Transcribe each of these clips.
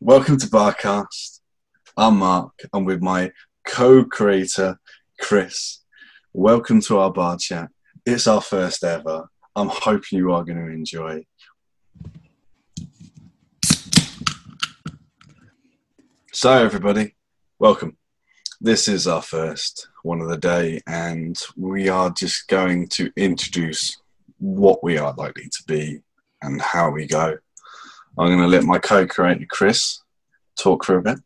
Welcome to Barcast. I'm Mark. I'm with my co-creator, Chris. Welcome to our bar chat. It's our first ever. I'm hoping you are going to enjoy. So, everybody, welcome. This is our first one of the day, and we are just going to introduce what we are likely to be and how we go. I'm going to let my co-creator Chris talk for a bit.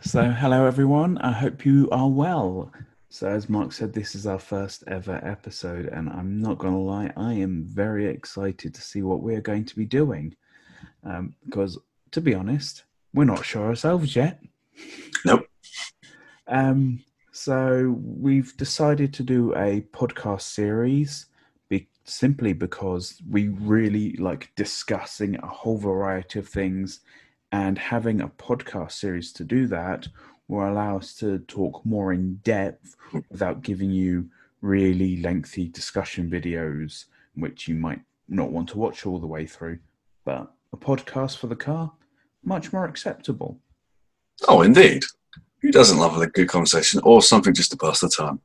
So, hello everyone. I hope you are well. So, as Mark said, this is our first ever episode, and I'm not going to lie, I am very excited to see what we're going to be doing. Um, because, to be honest, we're not sure ourselves yet. Nope. Um, so, we've decided to do a podcast series simply because we really like discussing a whole variety of things and having a podcast series to do that will allow us to talk more in depth without giving you really lengthy discussion videos which you might not want to watch all the way through but a podcast for the car much more acceptable Oh, indeed. Who doesn't love a good conversation or something just to pass the time?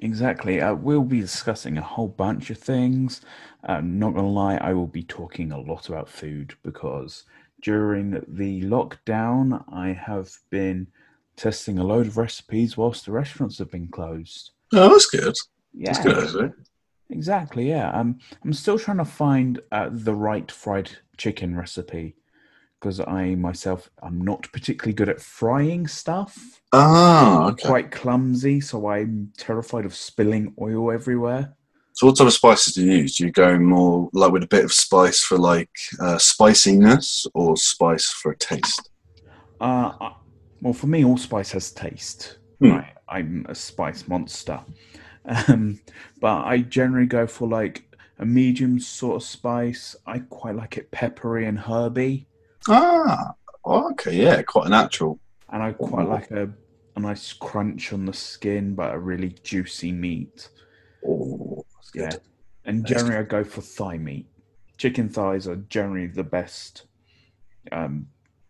Exactly. Uh, we'll be discussing a whole bunch of things. Um, not going to lie, I will be talking a lot about food because during the lockdown, I have been testing a load of recipes whilst the restaurants have been closed. Oh, that's good. Yeah, That's good, actually. exactly. Yeah. Um, I'm still trying to find uh, the right fried chicken recipe because I myself I'm not particularly good at frying stuff. Ah, okay. quite clumsy, so I'm terrified of spilling oil everywhere. So, what type of spices do you use? Do you go more like with a bit of spice for like uh, spiciness or spice for taste? Uh, well, for me, all spice has taste. Hmm. Right, I'm a spice monster, um, but I generally go for like a medium sort of spice. I quite like it peppery and herby, Ah, okay, yeah, quite a natural. and I quite like a a nice crunch on the skin, but a really juicy meat. Oh, that's good. Yeah, and generally I go for thigh meat. Chicken thighs are generally the best um,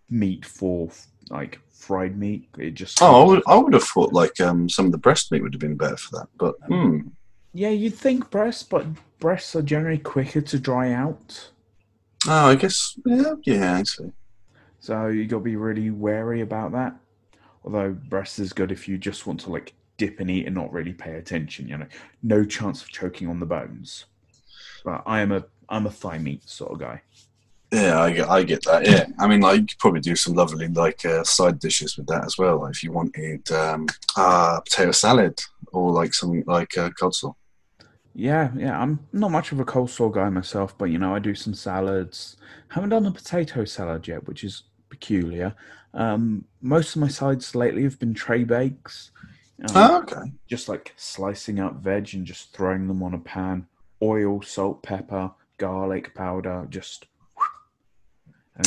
meat for like fried meat. It just Oh, I would, I would have thought like um, some of the breast meat would have been better for that, but hmm. Yeah, you'd think breasts, but breasts are generally quicker to dry out. Oh, I guess yeah, yeah, I see. So you got to be really wary about that. Although breast is good if you just want to like dip and eat and not really pay attention. You know, no chance of choking on the bones. But I am a I'm a thigh meat sort of guy. Yeah, I get, I get that. Yeah, I mean, like you could probably do some lovely like uh, side dishes with that as well. Like, if you wanted um, uh, potato salad or like something like uh, coleslaw. Yeah, yeah. I'm not much of a coleslaw guy myself, but you know, I do some salads. Haven't done a potato salad yet, which is peculiar. Um, most of my sides lately have been tray bakes. Um, Oh, okay. just like slicing up veg and just throwing them on a pan. Oil, salt, pepper, garlic powder, just.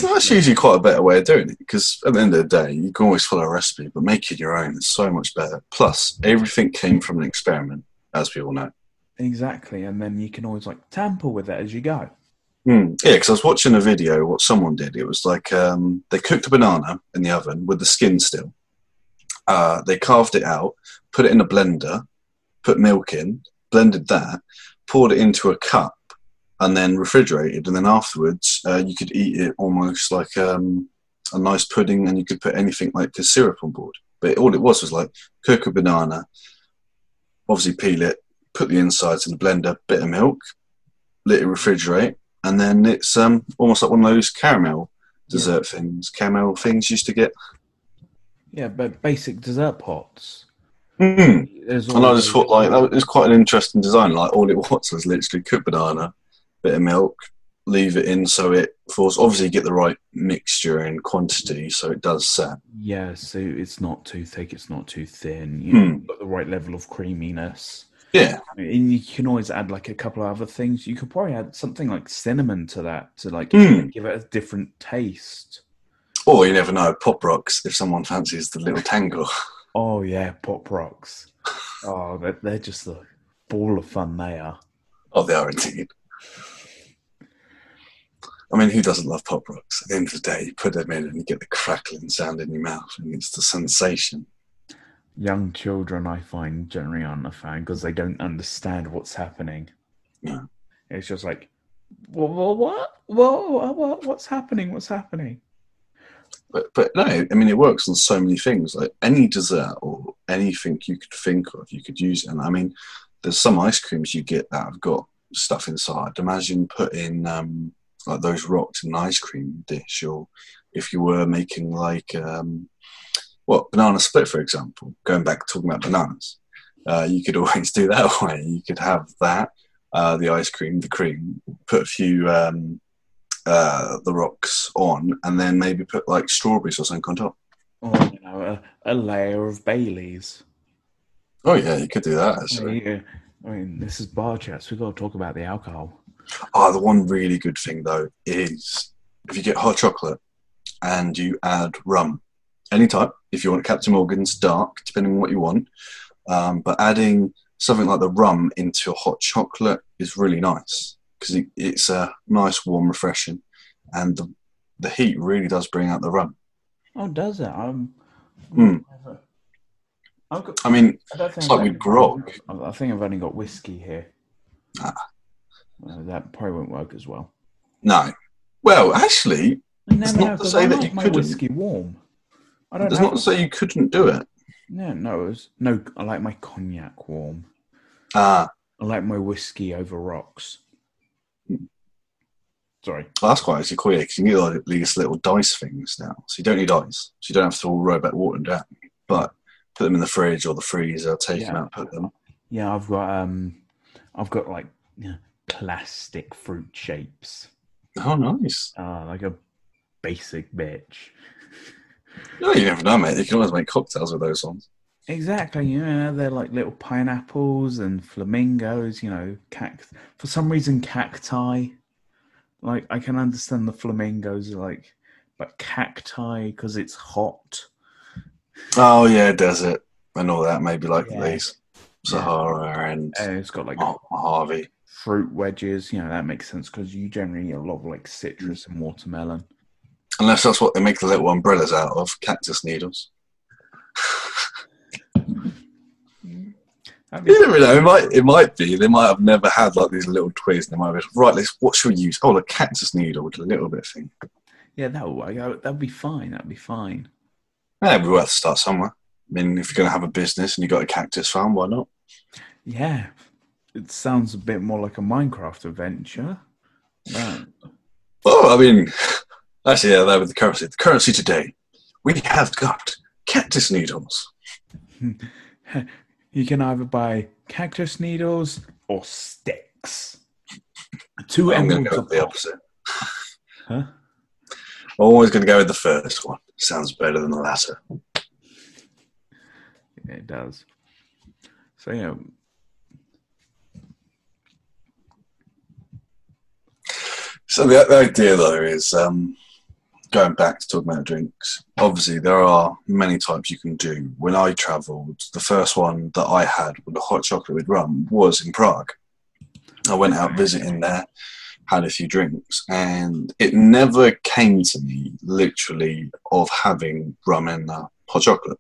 Well, that's usually quite a better way of doing it because at the end of the day, you can always follow a recipe, but making your own is so much better. Plus, everything came from an experiment, as we all know. Exactly, and then you can always like tamper with it as you go. Hmm. Yeah, because I was watching a video. What someone did, it was like um, they cooked a banana in the oven with the skin still. Uh, they carved it out, put it in a blender, put milk in, blended that, poured it into a cup, and then refrigerated. And then afterwards, uh, you could eat it almost like um, a nice pudding, and you could put anything like the syrup on board. But all it was was like cook a banana, obviously peel it, put the insides in the blender, bit of milk, let it refrigerate, and then it's um, almost like one of those caramel dessert things, caramel things used to get. Yeah, but basic dessert pots. Mm. And I just thought like that was quite an interesting design. Like all it was was literally cooked banana, bit of milk, leave it in so it force obviously get the right mixture and quantity so it does set. Yeah, so it's not too thick, it's not too thin. You Hmm. got the right level of creaminess. Yeah, And you can always add like a couple of other things. You could probably add something like cinnamon to that to like Hmm. give it a different taste. or you never know, pop rocks if someone fancies the little tangle. Oh yeah, pop rocks. Oh, they're, they're just a ball of fun. They are. oh, they are indeed. I mean, who doesn't love pop rocks? At the end of the day, you put them in and you get the crackling sound in your mouth, and it's the sensation. Young children, I find, generally aren't a fan because they don't understand what's happening. Yeah. It's just like, what, what, what, what, what's happening? What's happening? But but no, I mean, it works on so many things. Like any dessert or anything you could think of, you could use it. And I mean, there's some ice creams you get that have got stuff inside. Imagine putting um, like those rocks in an ice cream dish, or if you were making like um, what banana split, for example. Going back to talking about bananas, uh, you could always do that way. You could have that, uh, the ice cream, the cream, put a few um, uh, the rocks on, and then maybe put like strawberries or something on top. Or you know, a, a layer of Baileys. Oh yeah, you could do that actually. Yeah, I mean, this is bar chats. We've got to talk about the alcohol. Oh, the one really good thing though is if you get hot chocolate and you add rum, any type. If you want Captain Morgan's dark, depending on what you want, um, but adding something like the rum into your hot chocolate is really nice because it, it's a nice, warm, refreshing, and the the heat really does bring out the rum. Oh, does it? I'm. I've got, I mean, I it's I've like with got- grog. I think I've only got whiskey here. Ah. Uh, that probably won't work as well. no. Well, actually, It's not to say I that like you my couldn't. whiskey warm. I don't it's not to say you couldn't do it. No, no, it's, no. I like my cognac warm. Ah, I like my whiskey over rocks. Sorry. well, that's quite actually cool because you can get like these little dice things now, so you don't need ice, so you don't have to worry about water and down. But put them in the fridge or the freezer, take them out, put them. Yeah, I've got um, I've got like yeah, plastic fruit shapes. Oh, nice. Uh, like a basic bitch. No, you never know, mate. You can always make cocktails with those ones. Exactly, yeah. They're like little pineapples and flamingos, you know, cact for some reason cacti. Like I can understand the flamingos like but cacti because it's hot. Oh yeah, desert and all that. Maybe like Yeah. these Sahara and And it's got like oh, Harvey. fruit wedges, you know, that makes sense because you generally eat a lot of like citrus and watermelon. Unless that's what they make the little umbrellas out of, cactus needles. You never know. It might. It might be. They might have never had like these little twigs. They might have be right. Let's. What should we use? Oh, a cactus needle with a little bit of thing. yeah, that would that'd be fine. That'd be fine. Yeah, we have to start somewhere. I mean, if you're going to have a business and you've got a cactus farm, why not? Yeah, it sounds a bit more like a Minecraft adventure. Right. Oh, I mean, actually, yeah, that with the currency. The currency today, we have got cactus needles. You can either buy cactus needles or sticks. Two I'm going to go with the opposite. Huh? Always going to go with the first one. Sounds better than the latter. Yeah, it does. So yeah, So the, the idea, though, is um, going back to talking about drinks. Obviously, there are many types you can do. When I travelled, the first one that I had with a hot chocolate with rum was in Prague. I went out visiting there, had a few drinks, and it never came to me literally of having rum in a hot chocolate.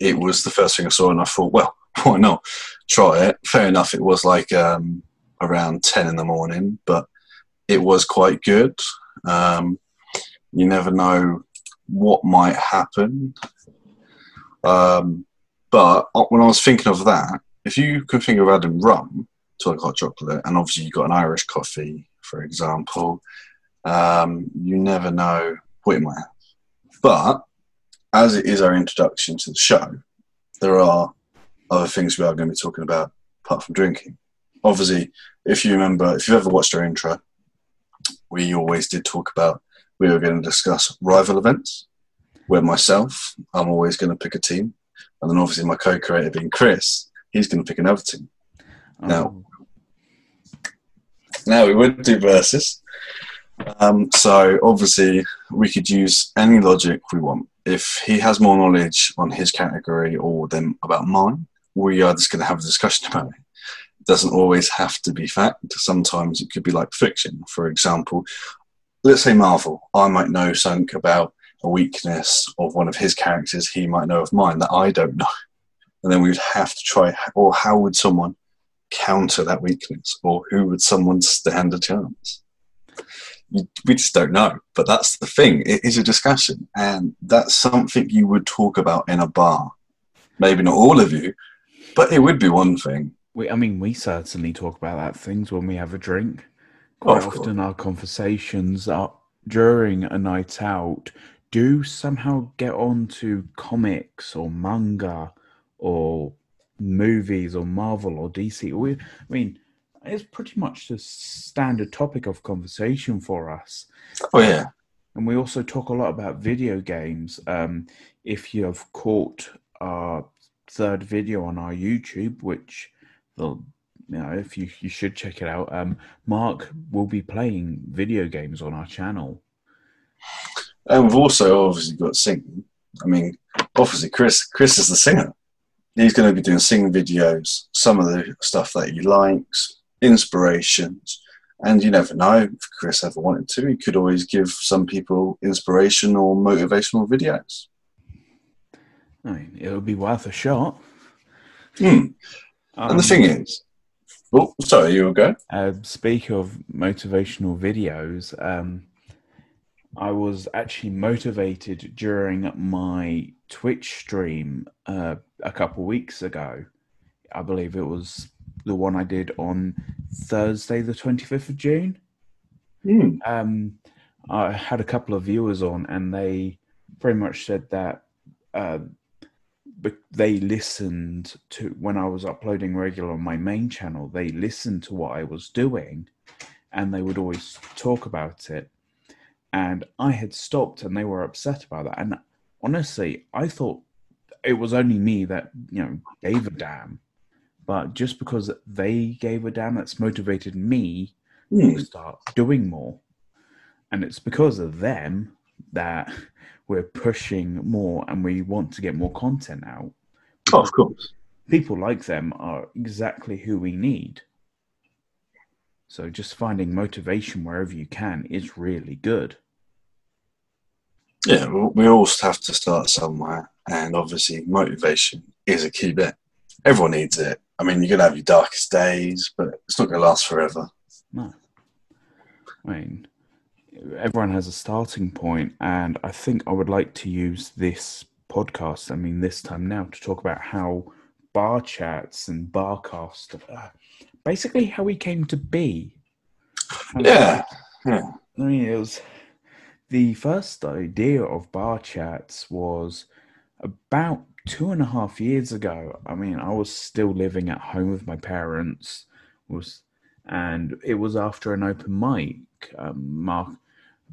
It was the first thing I saw, and I thought, well, why not try it? Fair enough, it was like um, around 10 in the morning, but it was quite good. Um, you never know what might happen. Um, but when I was thinking of that, if you can think of adding rum to like hot chocolate, and obviously you've got an Irish coffee, for example, um, you never know what it might have. But as it is our introduction to the show, there are other things we are going to be talking about apart from drinking. Obviously, if you remember, if you've ever watched our intro, we always did talk about we were going to discuss rival events where myself i'm always going to pick a team and then obviously my co-creator being chris he's going to pick another team. Oh, now we would do versus. Um, so obviously we could use any logic we want. If he has more knowledge on his category or than about mine we are just going to have a discussion about it it. Doesn't always have to be fact. Sometimes it could be like fiction. For example let's say Marvel, I might know something about a weakness of one of his characters. He might know of mine that I don't know, and then we would have to try. Or how would someone counter that weakness, or who would someone stand a chance? We just don't know. But that's the thing. It is a discussion, and that's something you would talk about in a bar. Maybe not all of you, but it would be one thing. We, I mean, we certainly talk about that things when we have a drink. Quite Of often, our conversations are during a night out do somehow get on to comics or manga or movies or Marvel or DC. We, I mean, it's pretty much the standard topic of conversation for us. Oh yeah, And we also talk a lot about video games. Um, if you have caught our third video on our YouTube, which the you know, if you you should check it out. Um, Mark will be playing video games on our channel. and we've also obviously got singing. I mean, obviously Chris. Chris is the singer. He's going to be doing singing videos. Some of the stuff that he likes, inspirations, and you never know if Chris ever wanted to. He could always give some people inspiration or motivational videos. I mean, it would be worth a shot. Hmm. Um, and the thing is, oh, sorry, you were going. Uh, speak of motivational videos, um, I was actually motivated during my Twitch stream uh, a couple weeks ago. I believe it was the one I did on Thursday, the 25th of June. Hmm. Um, I had a couple of viewers on, and they pretty much said that uh, but they listened to when I was uploading regular on my main channel. They listened to what I was doing, and they would always talk about it. And I had stopped, and they were upset about that. And honestly, I thought it was only me that you know gave a damn. But just because they gave a damn, that's motivated me Hmm. to start doing more. And it's because of them that we're pushing more and we want to get more content out. Oh, of course. People like them are exactly who we need. So just finding motivation wherever you can is really good. Yeah, we we all have to start somewhere, and obviously, motivation is a key bit. Everyone needs it. I mean, you're gonna have your darkest days, but it's not gonna last forever. No. I mean, everyone has a starting point, and I think I would like to use this podcast, I mean, this time now, to talk about how bar chats and barcast, uh, basically how we came to be. Yeah, yeah. I mean, it was the first idea of bar chats was about two and a half years ago. I mean, I was still living at home with my parents, was, and it was after an open mic. Um, Mark,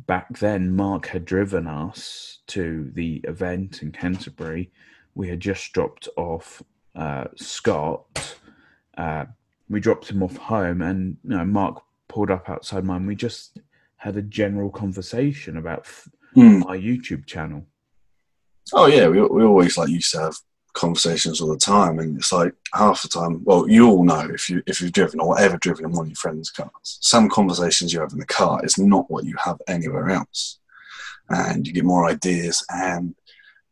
back then, Mark had driven us to the event in Canterbury. We had just dropped off uh, Scott. Uh, we dropped him off home, and you know, Mark pulled up outside mine. We just had a general conversation about f- Hmm. my YouTube channel. Oh yeah, we we always like used to have conversations all the time, and it's like half the time. Well, you all know if you if you've driven or ever driven in one of your friends' cars, some conversations you have in the car is not what you have anywhere else, and you get more ideas, and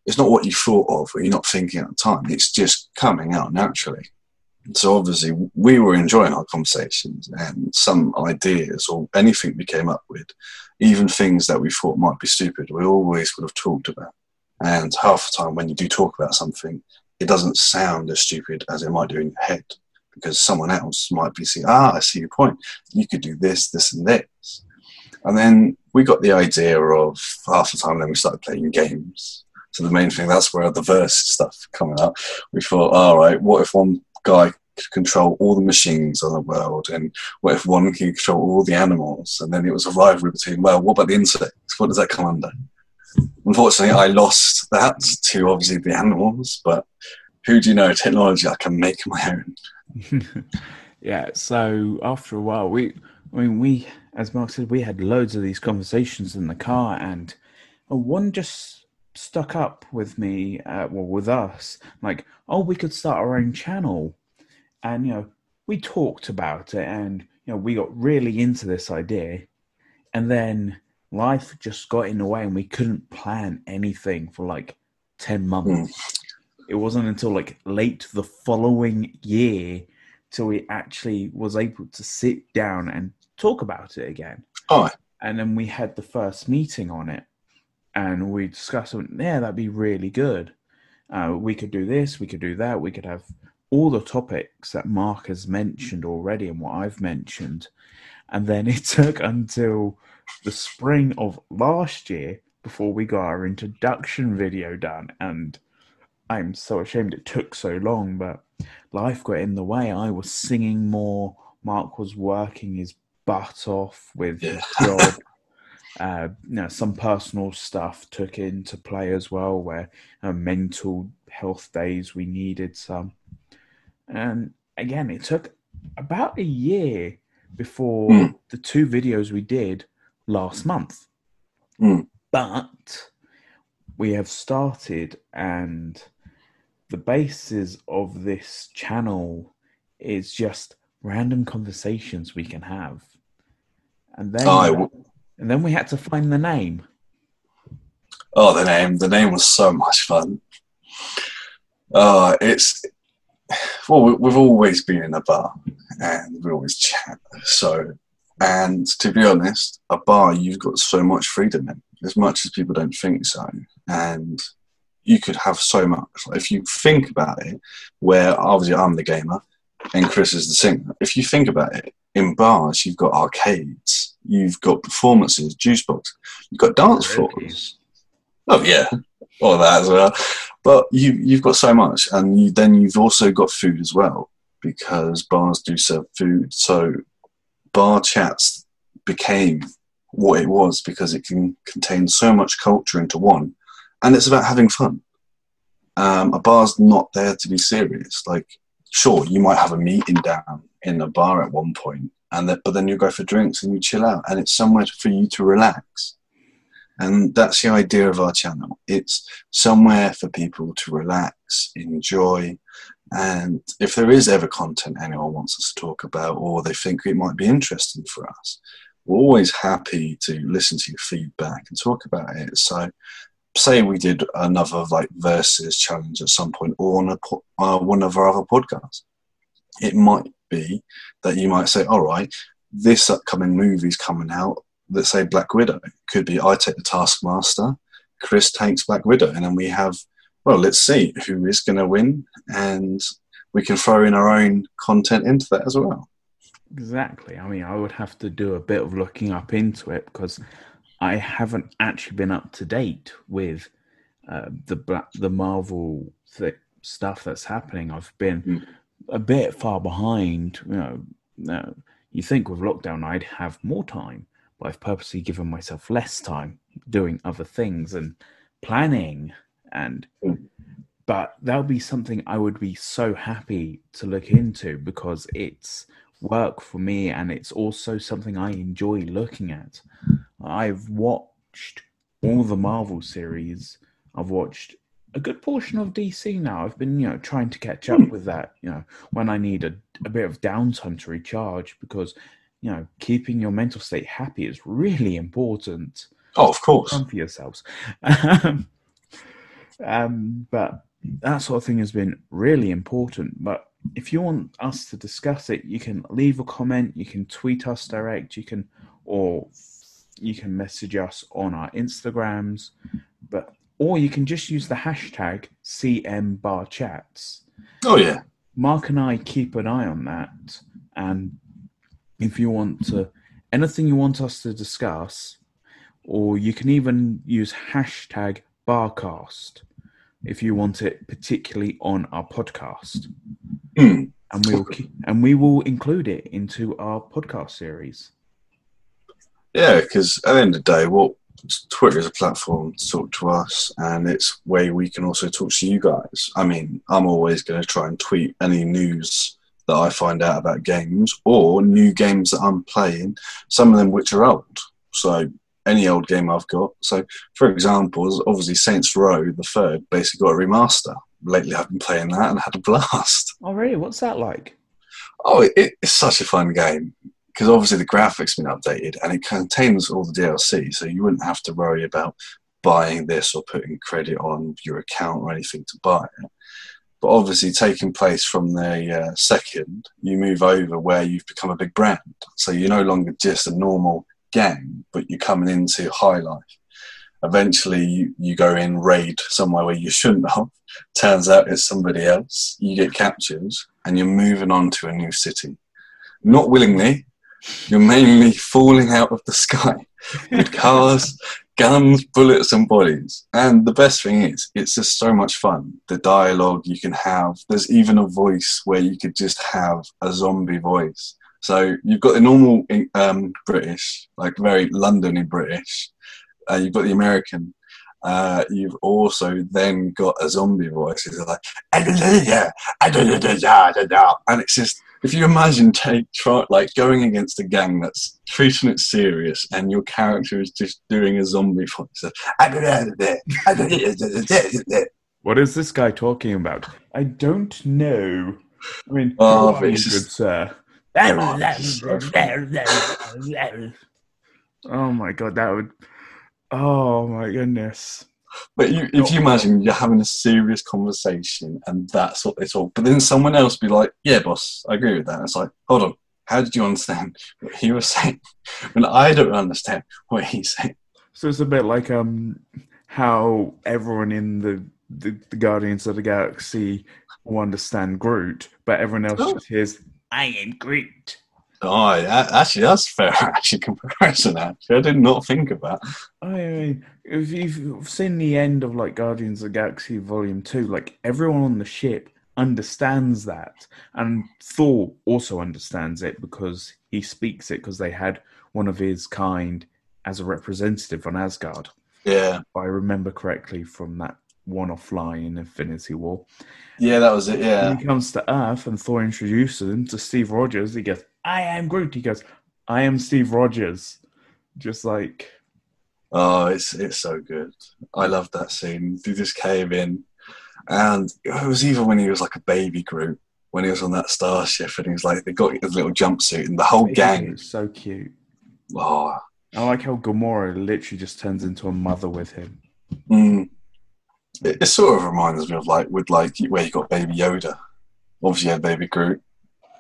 it's not what you thought of or you're not thinking at the time. It's just coming out naturally. So obviously, we were enjoying our conversations, and some ideas or anything we came up with, even things that we thought might be stupid, we always would have talked about. And half the time, when you do talk about something, it doesn't sound as stupid as it might do in your head because someone else might be saying, Ah, I see your point. You could do this, this, and this. And then we got the idea of half the time, then we started playing games. So the main thing, that's where the verse stuff coming up. We thought, all right, what if one guy could control all the machines on the world? And what if one can control all the animals? And then it was a rivalry between, well, what about the insects? What does that come under? Unfortunately, I lost that to obviously the animals, but who do you know? Technology, I can make my own. yeah, so after a while, we, I mean, we, as Mark said, we had loads of these conversations in the car, and uh, one just stuck up with me, uh, well, with us, like, oh, we could start our own channel. And, you know, we talked about it, and, you know, we got really into this idea. And then life just got in the way and we couldn't plan anything for like 10 months. Mm. It wasn't until like late the following year till we actually was able to sit down and talk about it again. Oh. And then we had the first meeting on it and we discussed, yeah, that'd be really good. Uh, we could do this, we could do that, we could have all the topics that Mark has mentioned already and what I've mentioned. And then it took until the spring of last year before we got our introduction video done. And I'm so ashamed it took so long, but life got in the way. I was singing more. Mark was working his butt off with his job. uh, you know, some personal stuff took into play as well, where uh, mental health days we needed some. And again, it took about a year before mm. the two videos we did last month. Mm. But we have started, and the basis of this channel is just random conversations we can have. And then, oh, and then we had to find the name. Oh, the name! The name was so much fun. Oh, it's well, we've always been in a bar and we always chat. So, and to be honest, a bar you've got so much freedom in, as much as people don't think so. And you could have so much. Like if you think about it, where obviously I'm the gamer and Chris is the singer. If you think about it, in bars you've got arcades, you've got performances, juice box, you've got dance floors. Oh yeah, all that as well. But you you've got so much, and you, then you've also got food as well because bars do serve food. So bar chats became what it was because it can contain so much culture into one, and it's about having fun. Um, a bar's not there to be serious. Like, sure, you might have a meeting down in a bar at one point, and but then you go for drinks and you chill out, and it's somewhere for you to relax. And that's the idea of our channel. It's somewhere for people to relax, enjoy, and if there is ever content anyone wants us to talk about or they think it might be interesting for us, we're always happy to listen to your feedback and talk about it. So, say we did another like versus challenge at some point or on a, uh, one of our other podcasts, it might be that you might say, all right, this upcoming movie's coming out let's say Black Widow. It could be I take the Taskmaster, Chris takes Black Widow, and then we have well, let's see who is going to win, and we can throw in our own content into that as well. Exactly. I mean, I would have to do a bit of looking up into it because I haven't actually been up to date with uh, the Black, the Marvel th- stuff that's happening. I've been mm. a bit far behind. You know, uh, you think with lockdown I'd have more time, but I've purposely given myself less time doing other things and planning and hmm. but that would be something I would be so happy to look into because it's work for me and it's also something I enjoy looking at. I've watched all the Marvel series. I've watched a good portion of DC now. I've been, you know, trying to catch up hmm. with that, you know, when I need a, a bit of downtime to recharge because you know, keeping your mental state happy is really important. Oh, of course. For yourselves. Um, um, but that sort of thing has been really important. But if you want us to discuss it, you can leave a comment, you can tweet us direct, you can, or you can message us on our Instagrams, but or you can just use the hashtag CM Bar Chats. Oh yeah. Mark and I keep an eye on that, and if you want to anything you want us to discuss, or you can even use hashtag barcast if you want it particularly on our podcast. Mm. And we'll and we will include it into our podcast series. Yeah, because at the end of the day, what Twitter is a platform to talk to us, and it's where we can also talk to you guys. I mean, I'm always going to try and tweet any news that I find out about games or new games that I'm playing, some of them which are old. So any old game I've got. So for example, obviously Saints Row the third basically got a remaster. Lately I've been playing that and had a blast. Oh really? What's that like? Oh, it, it's such a fun game. because obviously the graphics been updated and it contains all the DLC, so you wouldn't have to worry about buying this or putting credit on your account or anything to buy it. But obviously, taking place from the uh, second, you move over where you've become a big brand. So you're no longer just a normal gang, but you're coming into high life. Eventually, you, you go in raid somewhere where you shouldn't have. Turns out it's somebody else. You get captured, and you're moving on to a new city. Not willingly, you're mainly falling out of the sky with cars, guns, bullets, and bodies. And the best thing is, it's just so much fun. The dialogue you can have, there's even a voice where you could just have a zombie voice. So you've got the normal um, British, like very Londony British. Uh, you've got the American. Uh, you've also then got a zombie voice. It's like, and it's just if you imagine take try, like going against a gang that's treating it serious and your character is just doing a zombie voice. what is this guy talking about? I don't know. I mean, oh, good just, sir. oh my god, that would. Oh my goodness. But you, if you imagine you're having a serious conversation and that's what they talk, but then someone else be like, "Yeah, boss, I agree with that." And it's like, hold on, how did you understand what he was saying when I don't understand what he's saying? So it's a bit like um how everyone in the the, the Guardians of the Galaxy will understand Groot, but everyone else oh. just hears, "I am Groot." Oh, yeah, actually, that's fair. Actually, comparison. Actually, I did not think of that. I mean, if you've seen the end of like Guardians of Galaxy Volume Two, like everyone on the ship understands that, and Thor also understands it because he speaks it because they had one of his kind as a representative on Asgard. Yeah, if I remember correctly from that one-off line in Infinity War. Yeah, that was it. Yeah, when he comes to Earth and Thor introduces him to Steve Rogers, he goes, I am Groot. He goes, I am Steve Rogers. Just like. Oh, it's it's so good. I love that scene. He just came in, and it was even when he was like a baby Groot, when he was on that starship, and he was like, they got his little jumpsuit, and the whole gang. so cute. Oh. I like how Gamora literally just turns into a mother with him. Mm. It, it, sort of reminds me of like with like where you got Baby Yoda. Obviously, you had Baby Groot,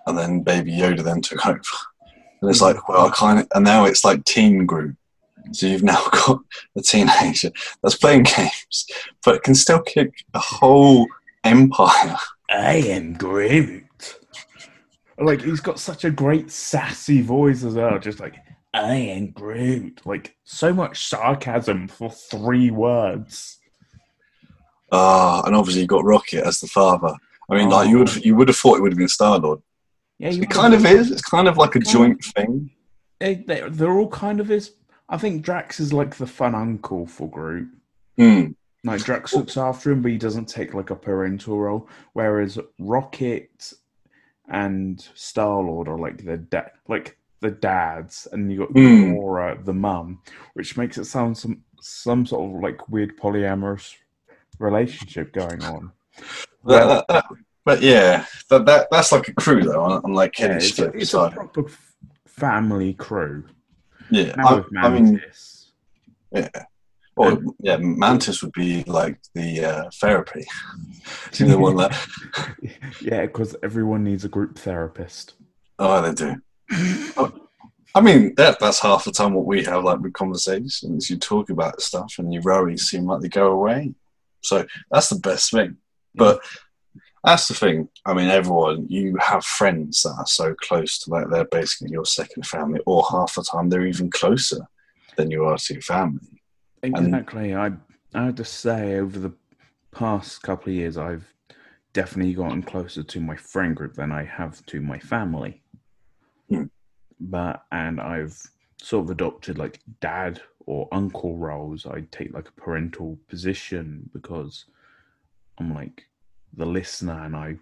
and then Baby Yoda then took over. And it's like, well, I kind of, and now it's like teen Groot. So you've now got a teenager that's playing games, but can still kick a whole empire. I am Groot. Like he's got such a great sassy voice as well, just like I am Groot. Like so much sarcasm for three words. Ah, uh, and obviously you got Rocket as the father. I mean, oh. like you would you would have thought it would have been Star Lord, yeah, it kind of is. It's kind of like a joint thing. It, they, are all kind of is. I think Drax is like the fun uncle for Groot. Mm. Like Drax looks after him, but he doesn't take like a parental role. Whereas Rocket and Star Lord are like the dad, like the dads, and you got mm. The mum, which makes it sound some some sort of like weird polyamorous relationship going on. That, that, but yeah, that, that that's like a crew though. I'm like yeah, it's, a, it's a, proper family crew. Yeah, I, I, mean, yeah. Or um, yeah, Mantis would be like the uh, therapy. the one that. yeah, because everyone needs a group therapist. Oh, they do. I mean, that, that's half the time what we have, like with conversations. You talk about stuff, and your worries seem like they go away. So that's the best thing. But that's the thing. I mean, everyone, you have friends that are so close to like they're basically your second family, or half the time they're even closer than you are to your family. Exactly. And, I I have to say, over the past couple of years, I've definitely gotten closer to my friend group than I have to my family. Hmm. But and I've sort of adopted like dad or uncle roles. I'd take like a parental position because I'm like the listener, and I,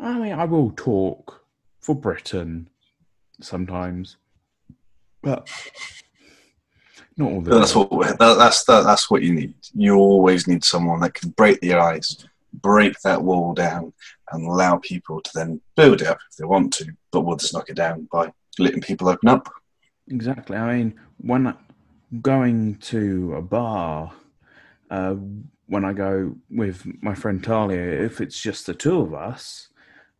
I mean, I will talk for Britain sometimes, but not all the that's time. what that, that's that, that's what you need. You always need someone that can break the ice, break that wall down, and allow people to then build it up if they want to. But we'll just knock it down by letting people open up. Exactly. I mean, when going to a bar, uh, when I go with my friend Talia, if it's just the two of us,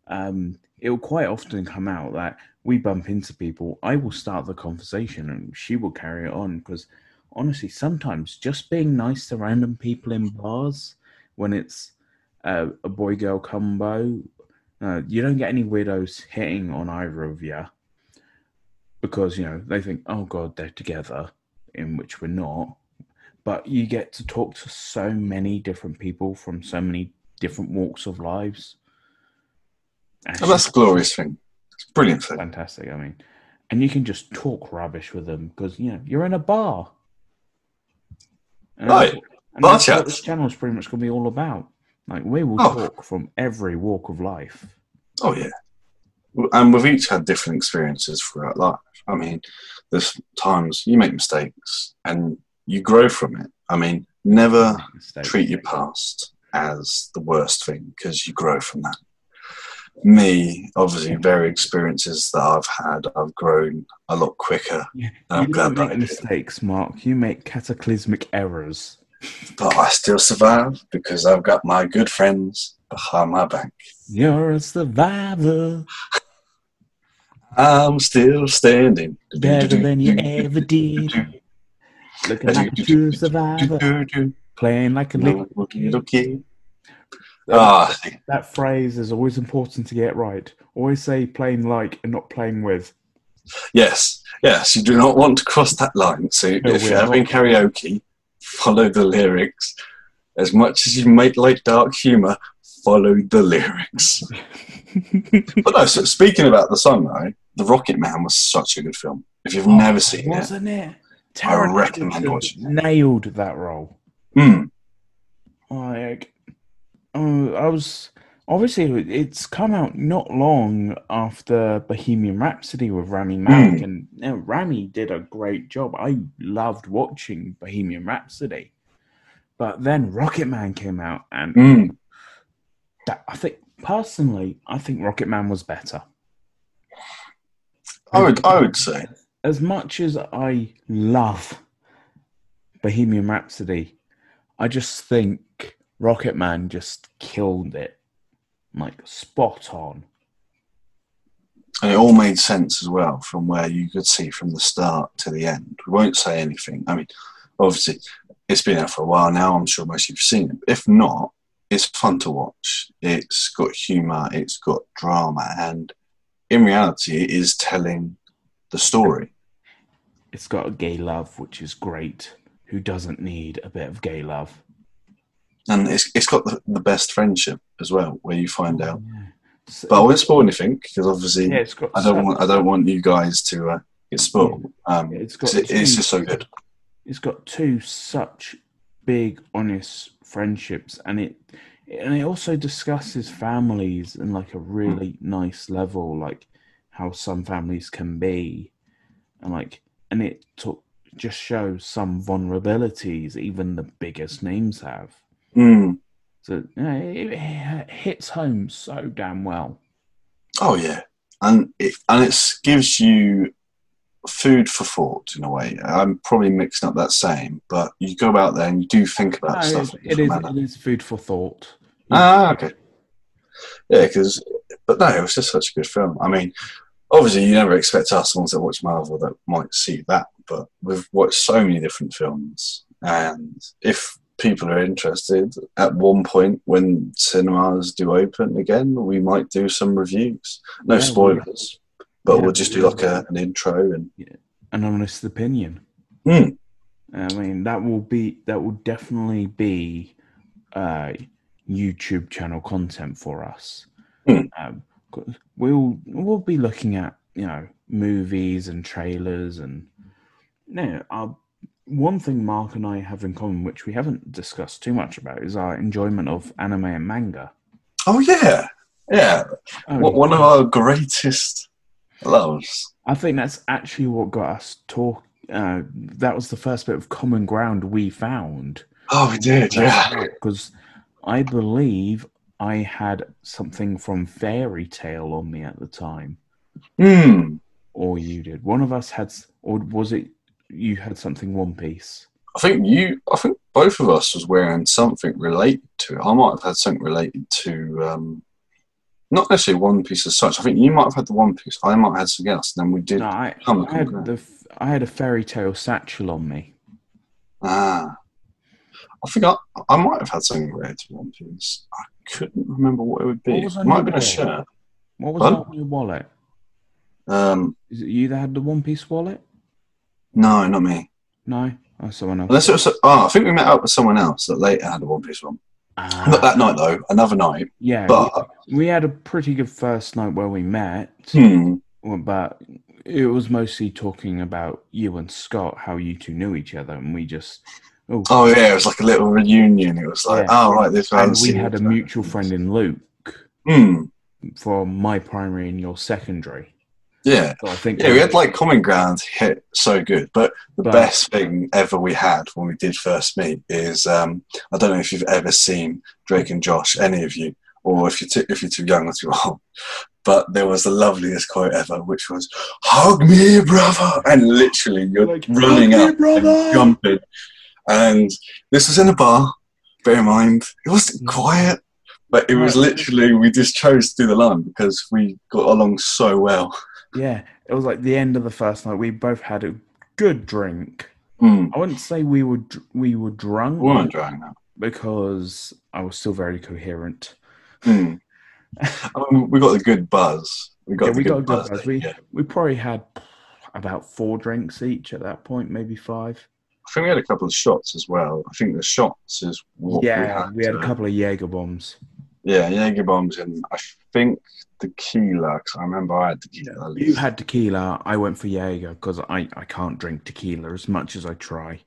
um, it will quite often come out that we bump into people. I will start the conversation and she will carry it on because honestly, sometimes just being nice to random people in bars when it's uh, a boy girl combo, uh, you don't get any weirdos hitting on either of you because you know they think, oh god, they're together, in which we're not. But you get to talk to so many different people from so many different walks of lives. And oh, that's a glorious thing. It's brilliant thing. Fantastic. I mean, and you can just talk rubbish with them because you know you're in a bar. And right. That's, and bar that's what this channel is pretty much going to be all about. Like we will oh. talk from every walk of life. Oh yeah, and we've each had different experiences throughout life. I mean, there's times you make mistakes and you grow from it. I mean, never treat your past as the worst thing because you grow from that. Me, obviously, very experiences that I've had, I've grown a lot quicker. Yeah, you don't make mistakes, Mark. You make cataclysmic errors. But I still survive because I've got my good friends behind my back. You're a survivor. I'm still standing. Better than you ever did. Looking like a true survivor. Playing like a little kid. Ah, that phrase is always important to get right. Always say playing like and not playing with. Yes, yes, you do not want to cross that line. So no, if you're having karaoke, follow the lyrics. As much as you might like dark humour, follow the lyrics. but no, so speaking about the song though, The Rocket Man was such a good film. If you've oh, never seen wasn't it, it? I recommend watching it. Nailed that role. Hmm. Like, oh, I was obviously it's come out not long after Bohemian Rhapsody with Rami Malek, mm. and you know, Rami did a great job. I loved watching Bohemian Rhapsody, but then Rocket Man came out, and mm. that I think personally, I think Rocket Man was better. I would, I would say, as much as I love Bohemian Rhapsody, I just think Rocket Man just killed it, like spot on. And it all made sense as well from where you could see from the start to the end. We won't say anything. I mean, obviously, it's been out for a while now. I'm sure most of you've seen it. If not, it's fun to watch. It's got humour, it's got drama, and in reality, it is telling the story. It's got a gay love, which is great. Who doesn't need a bit of gay love? And it's it's got the, the best friendship as well, where you find out. Yeah. So, but I won't spoil anything because obviously yeah, I don't want I don't want you guys to uh, get spoiled. Um, yeah, it's got two, it's just so good. It's got two such big, honest friendships, and it and it also discusses families in like a really mm. nice level, like how some families can be, and like and it took just shows some vulnerabilities even the biggest names have. Mm. So know, it, it, hits home so damn well. Oh yeah, and it and it gives you food for thought in a way. I'm probably mixing up that saying, but you go out there and you do think about no, stuff. It is, it is food for thought. Ah, okay. Yeah, because but no, it was just such a good film. I mean, obviously, you never expect us, the ones that watch Marvel, that might see that, but we've watched so many different films, and if people are interested, at one point when cinemas do open again, we might do some reviews. No yeah, spoilers but yeah, we'll just do like a, an intro and yeah. an honest opinion. Mm. I mean, that will be that will definitely be uh, YouTube channel content for us. Mm. Um, we'll we'll be looking at you know movies and trailers and you know, our, one thing Mark and I have in common, which we haven't discussed too much about, is our enjoyment of anime and manga. Oh yeah, yeah. Oh, one of our greatest loves. I think that's actually what got us talk. Uh, that was the first bit of common ground we found. Oh, we did, yeah. Because I believe I had something from Fairy Tail on me at the time. Hmm. or you did. One of us had, or was it you had something one piece? I think you. I think both of us was wearing something related to it. I might have had something related to, um, not necessarily one piece as such. I think you might have had the one piece. I might have had something else. And then we did. No, I, come I had the I had a Fairy Tail satchel on me. Ah, I think I, I might have had something related to one piece. I couldn't remember what it would be. It might have been a shirt. What was that on your wallet? Um, Is it you that had the one piece wallet? no, not me. No, oh, someone else. Unless it was. Oh, I think we met up with someone else that later had a one piece one. Ah, Not that night though. Another night. yeah, But we, we had a pretty good first night where we met, hmm, but it was mostly talking about you and Scott, how you two knew each other, and we just oh, oh yeah, it was like a little reunion. It was like, Yeah. oh right, this. and we had a mutual friend in Luke Hmm. from my primary and your secondary. Yeah. So I think Yeah, we had like common ground hit so good, but the But- best thing ever we had when we did first meet is um, I don't know if you've ever seen Drake and Josh, any of you, or if you're too, if you're too young or too old, but there was the loveliest quote ever, which was "Hug me, brother," and literally you're Like, running "Hug me, up brother!" and jumping, and this was in a bar. Bear in mind, it wasn't quiet. But it was literally, we just chose to do the line because we got along so well. Yeah, it was like the end of the first night. We both had a good drink. Mm. I wouldn't say we were we were drunk We weren't drying now. because I was still very coherent. Mm. I mean, we got the good buzz. We got yeah, we good got a good buzz. buzz. We yeah. we probably had about four drinks each at that point, maybe five. I think we had a couple of shots as well. I think the shots is what yeah, we had. a to- couple of Jaeger bombs. Yeah, Jaeger bombs and I think tequila. Cause I remember I had tequila. at You had tequila. I went for Jaeger because I, I can't drink tequila as much as I try.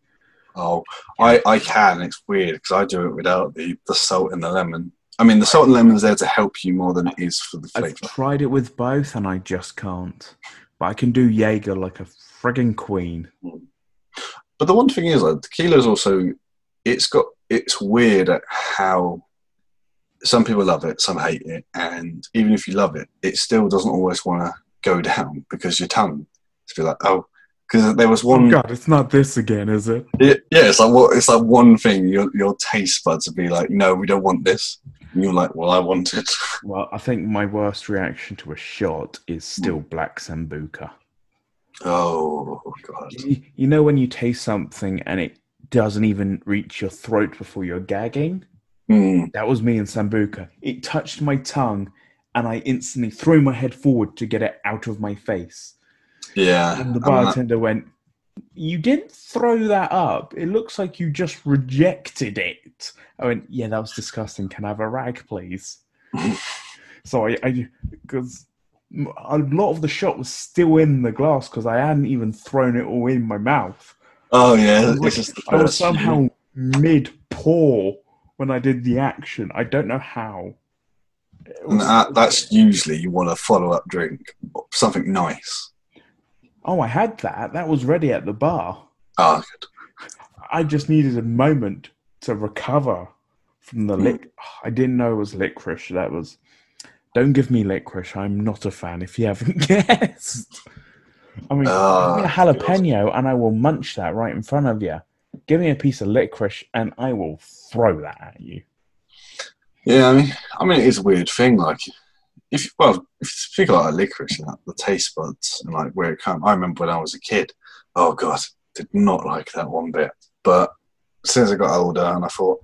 Oh, I, I can. It's weird because I do it without the, the salt and the lemon. I mean, the salt and lemon's there to help you more than it is for the flavor. I've tried it with both and I just can't. But I can do Jaeger like a friggin' queen. Hmm. But the one thing is, like, tequila is also, it's got, it's weird at how some people love it, some hate it, and even if you love it, it still doesn't always want to go down because your tongue to be like, oh, because there was one, oh God, it's not this again, is it? it- yeah, it's like what, it's like one thing. Your your taste buds would be like, no, we don't want this, and you're like, well, I want it. Well, I think my worst reaction to a shot is still black sambuca. Oh god, You, you know when you taste something and it doesn't even reach your throat before you're gagging? Hmm. That was me in sambuca. It touched my tongue and I instantly threw my head forward to get it out of my face. yeah. And the bartender went, You didn't throw that up. It looks like you just rejected it. I went, Yeah, that was disgusting. Can I have a rag, please? so I, because a lot of the shot was still in the glass because I hadn't even thrown it all in my mouth. oh yeah, I was, this is the I was somehow mid pour when I did the action. I don't know how. It was- that, that's usually you want a follow up drink, something nice. oh, I had that. That was ready at the bar. Ah, good. I just needed a moment to recover from the Hmm. lic. I didn't know it was licorice. That was. Don't give me licorice. I'm not a fan. If you haven't guessed, I mean, Ah, give me a jalapeno, and I will munch that right in front of you. Give me a piece of licorice, and I will throw that at you. Yeah, I mean, I mean, it is a weird thing. Like, if well, if you speak about licorice, the taste buds and like where it comes. I remember when I was a kid. Oh god, did not like that one bit. But since I got older, and I thought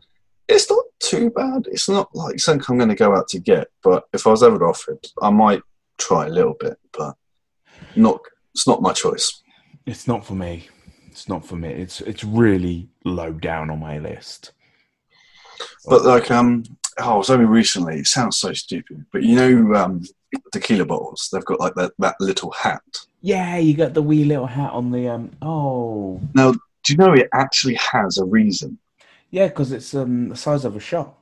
it's not too bad. It's not like something I'm going to go out to get. But if I was ever offered, I might try a little bit. But not. It's not my choice. It's not for me. It's not for me. It's it's really low down on my list. But like, um, oh, it was only recently. It sounds so stupid, but you know, um, tequila bottles. They've got like that that little hat. Yeah, you got the wee little hat on the um. Oh, Now, do you know it actually has a reason? yeah, because it's um the size of a shot.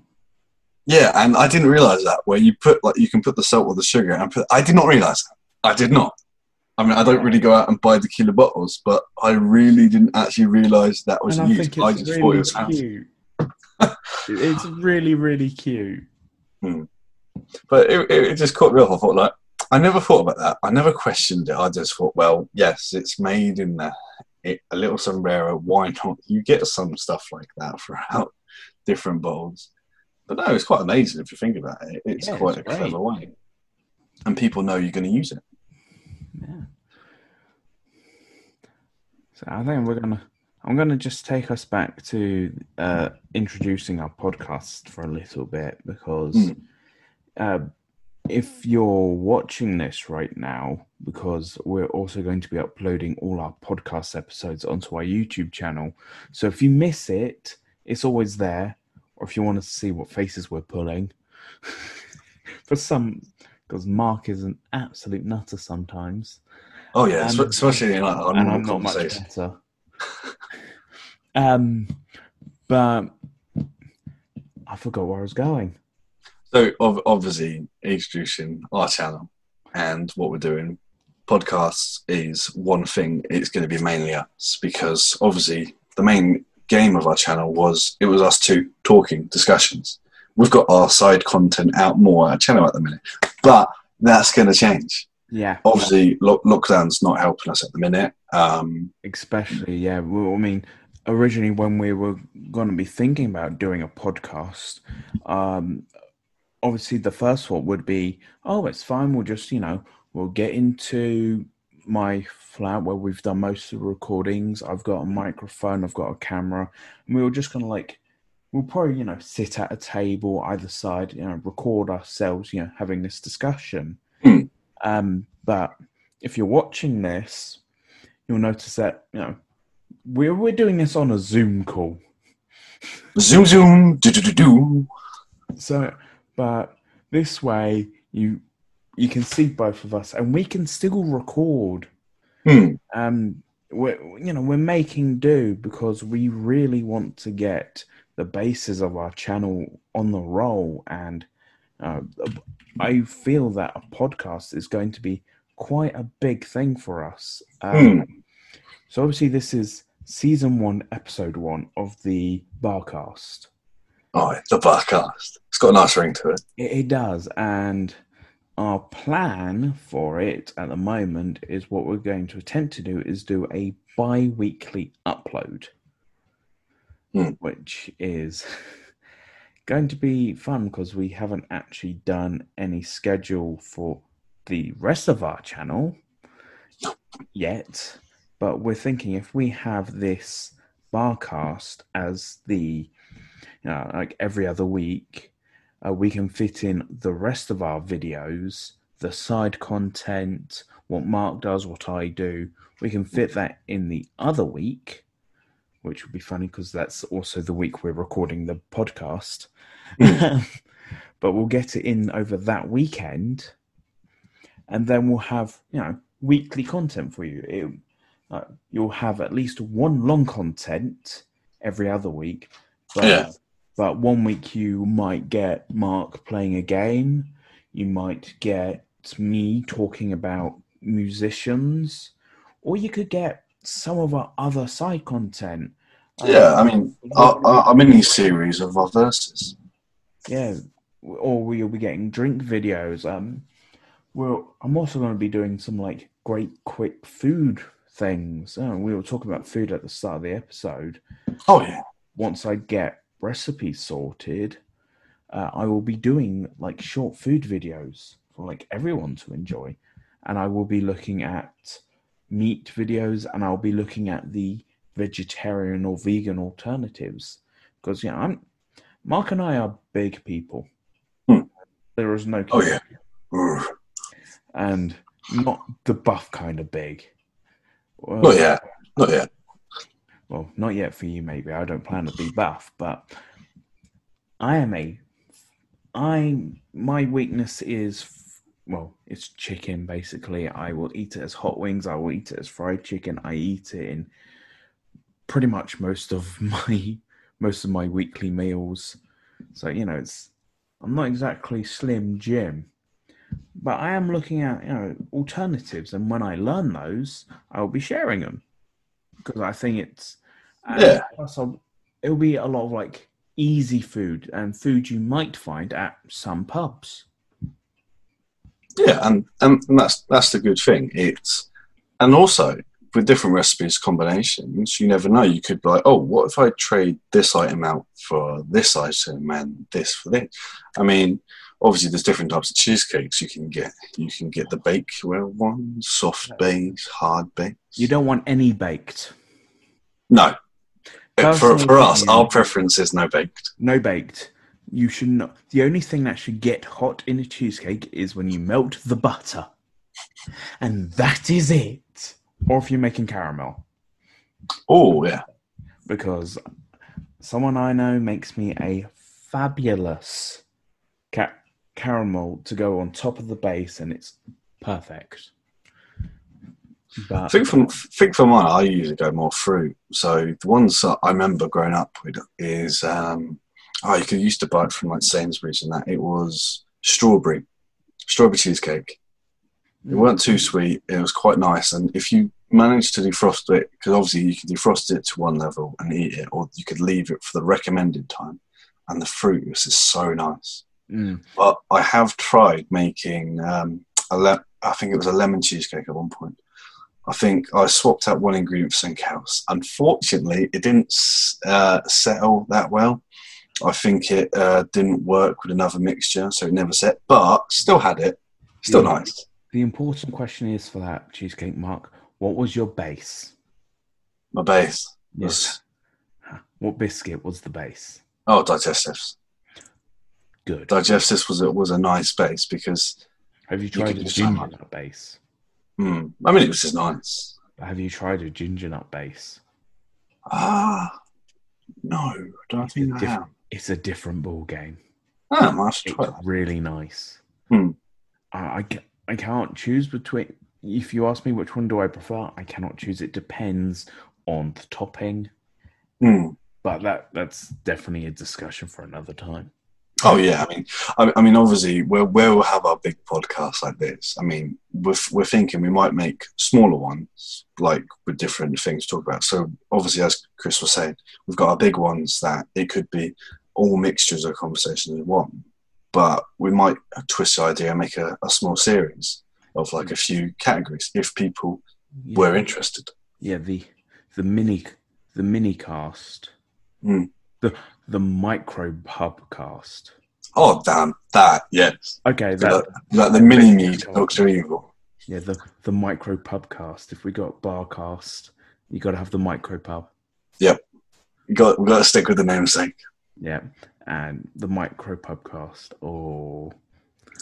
Yeah, and I didn't realize that. Where you put like you can put the salt or the sugar, and put. I did not realize that. I did not. I mean, I don't really go out and buy tequila bottles, but I really didn't actually realize that was and I used. I, it's just thought it really was cute. it's really really cute. Hmm. But it, it, it just caught me off. I thought like, I never thought about that. I never questioned it. I just thought, well, yes, it's made in the, it, a little sombrero. Why not? You get some stuff like that throughout different bottles. But no, it's quite amazing if you think about it. It's Yeah, quite it's a great. clever way. And people know you're going to use it. Yeah. So I think we're gonna. I'm gonna just take us back to uh, introducing our podcast for a little bit because Mm. uh, if you're watching this right now, because we're also going to be uploading all our podcast episodes onto our YouTube channel. So if you miss it, it's always there. Or if you want to see what faces we're pulling, for some, because Mark is an absolute nutter sometimes Oh, yeah, Um, especially in like our and I'm not much better. um, but I forgot where I was going. So, obviously, introducing our channel and what we're doing, podcasts is one thing. It's going to be mainly us because obviously the main game of our channel was it was us two talking discussions. We've got our side content out more on our channel at the minute, but that's going to change. Yeah, Obviously, lo- lockdown's not helping us at the minute. Um, especially yeah. Well, I mean, originally when we were going to be thinking about doing a podcast, um, obviously the first thought would be, oh, it's fine. We'll just you know we'll get into my flat where we've done most of the recordings. I've got a microphone. I've got a camera, and we were just gonna like we'll probably you know sit at a table either side, you know, record ourselves, you know, having this discussion. Hmm. Um, but if you're watching this, you'll notice that you know we're we're doing this on a Zoom call. zoom, zoom, do, do, do, do. So, but this way you you can see both of us, and we can still record. Hmm. Um, we're you know we're making do because we really want to get the basis of our channel on the roll, and uh, I feel that a podcast is going to be quite a big thing for us. Um, So obviously, this is season one, episode one of the Barcast. Oh, it's a podcast. It's got a nice ring to it. It, it does, and our plan for it at the moment is what we're going to attempt to do is do a bi-weekly upload, Hmm. which is going to be fun because we haven't actually done any schedule for the rest of our channel yet. But we're thinking if we have this barcast as the you know, like every other week, uh, we can fit in the rest of our videos, the side content, what Mark does, what I do. We can fit that in the other week, which would be funny because that's also the week we're recording the podcast. but we'll get it in over that weekend, and then we'll have you know weekly content for you. It, uh, you'll have at least one long content every other week. But, Yeah. but one week you might get Mark playing a game. You might get me talking about musicians, or you could get some of our other side content. Yeah, Um, I mean, our, our, our mini series of our verses. yeah, or we'll be getting drink videos. Um, well, I'm also going to be doing some like great quick food things. Oh, we were talking about food at the start of the episode. Oh, yeah. Once I get recipes sorted, uh, I will be doing like short food videos for like everyone to enjoy, and I will be looking at meat videos, and I'll be looking at the vegetarian or vegan alternatives because yeah, I'm Mark and I are big people. Hmm. There is no Oh, yeah. And not the buff kind of big. Well, Not yet. Not yet. Well, not yet for you, maybe. I don't plan to be buff, but I am a. I my weakness is well, it's chicken. Basically, I will eat it as hot wings. I will eat it as fried chicken. I eat it in pretty much most of my most of my weekly meals. So you know, it's I'm not exactly slim Jim, but I am looking at you know alternatives, and when I learn those, I will be sharing them because I think it's Yeah. I'll- it'll be a lot of like easy food and food you might find at some pubs. Yeah, and, and that's that's the good thing. It's and also with different recipes combinations, you never know. You could be like, oh, what if I trade this item out for this item and this for this? I mean, obviously there's different types of cheesecakes you can get. You can get the bakeware one, soft base, hard base. You don't want any baked. No. For, for us, our preference is no baked. No baked. You should not. The only thing that should get hot in a cheesecake is when you melt the butter. And that is it. Or if you're making caramel. Oh yeah. Because someone I know makes me a fabulous ca- caramel to go on top of the base, and it's perfect. But think for think for mine, I usually go more fruit. So the ones that I remember growing up with is um, oh, you could used to buy it from like Sainsbury's and that. It was strawberry, strawberry cheesecake. It weren't too sweet. It was quite nice, and if you managed to defrost it, because obviously you could defrost it to one level and eat it, or you could leave it for the recommended time, and the fruit was just so nice. Mm. But I have tried making um, a le- I think it was a lemon cheesecake at one point. I think I swapped out one ingredient for something else. Unfortunately, it didn't uh, settle that well. I think it uh, didn't work with another mixture, so it never set. But still had it. Still Yeah. nice. the important question is for that cheesecake, Mark. What was your base? My base Yes. was What biscuit was the base? oh digestives. Good. Digestives was a, was a nice base because Have you you tried can a ginger nut base? hmm, I mean it was just nice. Have you tried a ginger nut base? Ah, no, don't think I have. It's a different ball game. Ah, I might It's try really nice. Hmm. I, I, I can't choose between. If you ask me which one do I prefer, I cannot choose. It depends on the topping. Hmm. But that that's definitely a discussion for another time. Oh yeah, I mean, I, I mean, obviously, we'll we'll have our big podcast like this. I mean, we're we're thinking we might make smaller ones, like with different things to talk about. So obviously, as Chris was saying, we've got our big ones that it could be all mixtures of conversations in one. But we might twist the idea and make a, a small series of like a few categories if people Yeah. were interested. Yeah, the the mini the mini cast. Hmm. The the micro pub cast. Oh damn that! Yes, Okay, that, that the mini me Doctor Evil. yeah, the the micro pub cast. If we got bar cast, you gotta have the micro pub. Yep, We got we got to stick with the namesake. Yeah. And the micro podcast. cast. Oh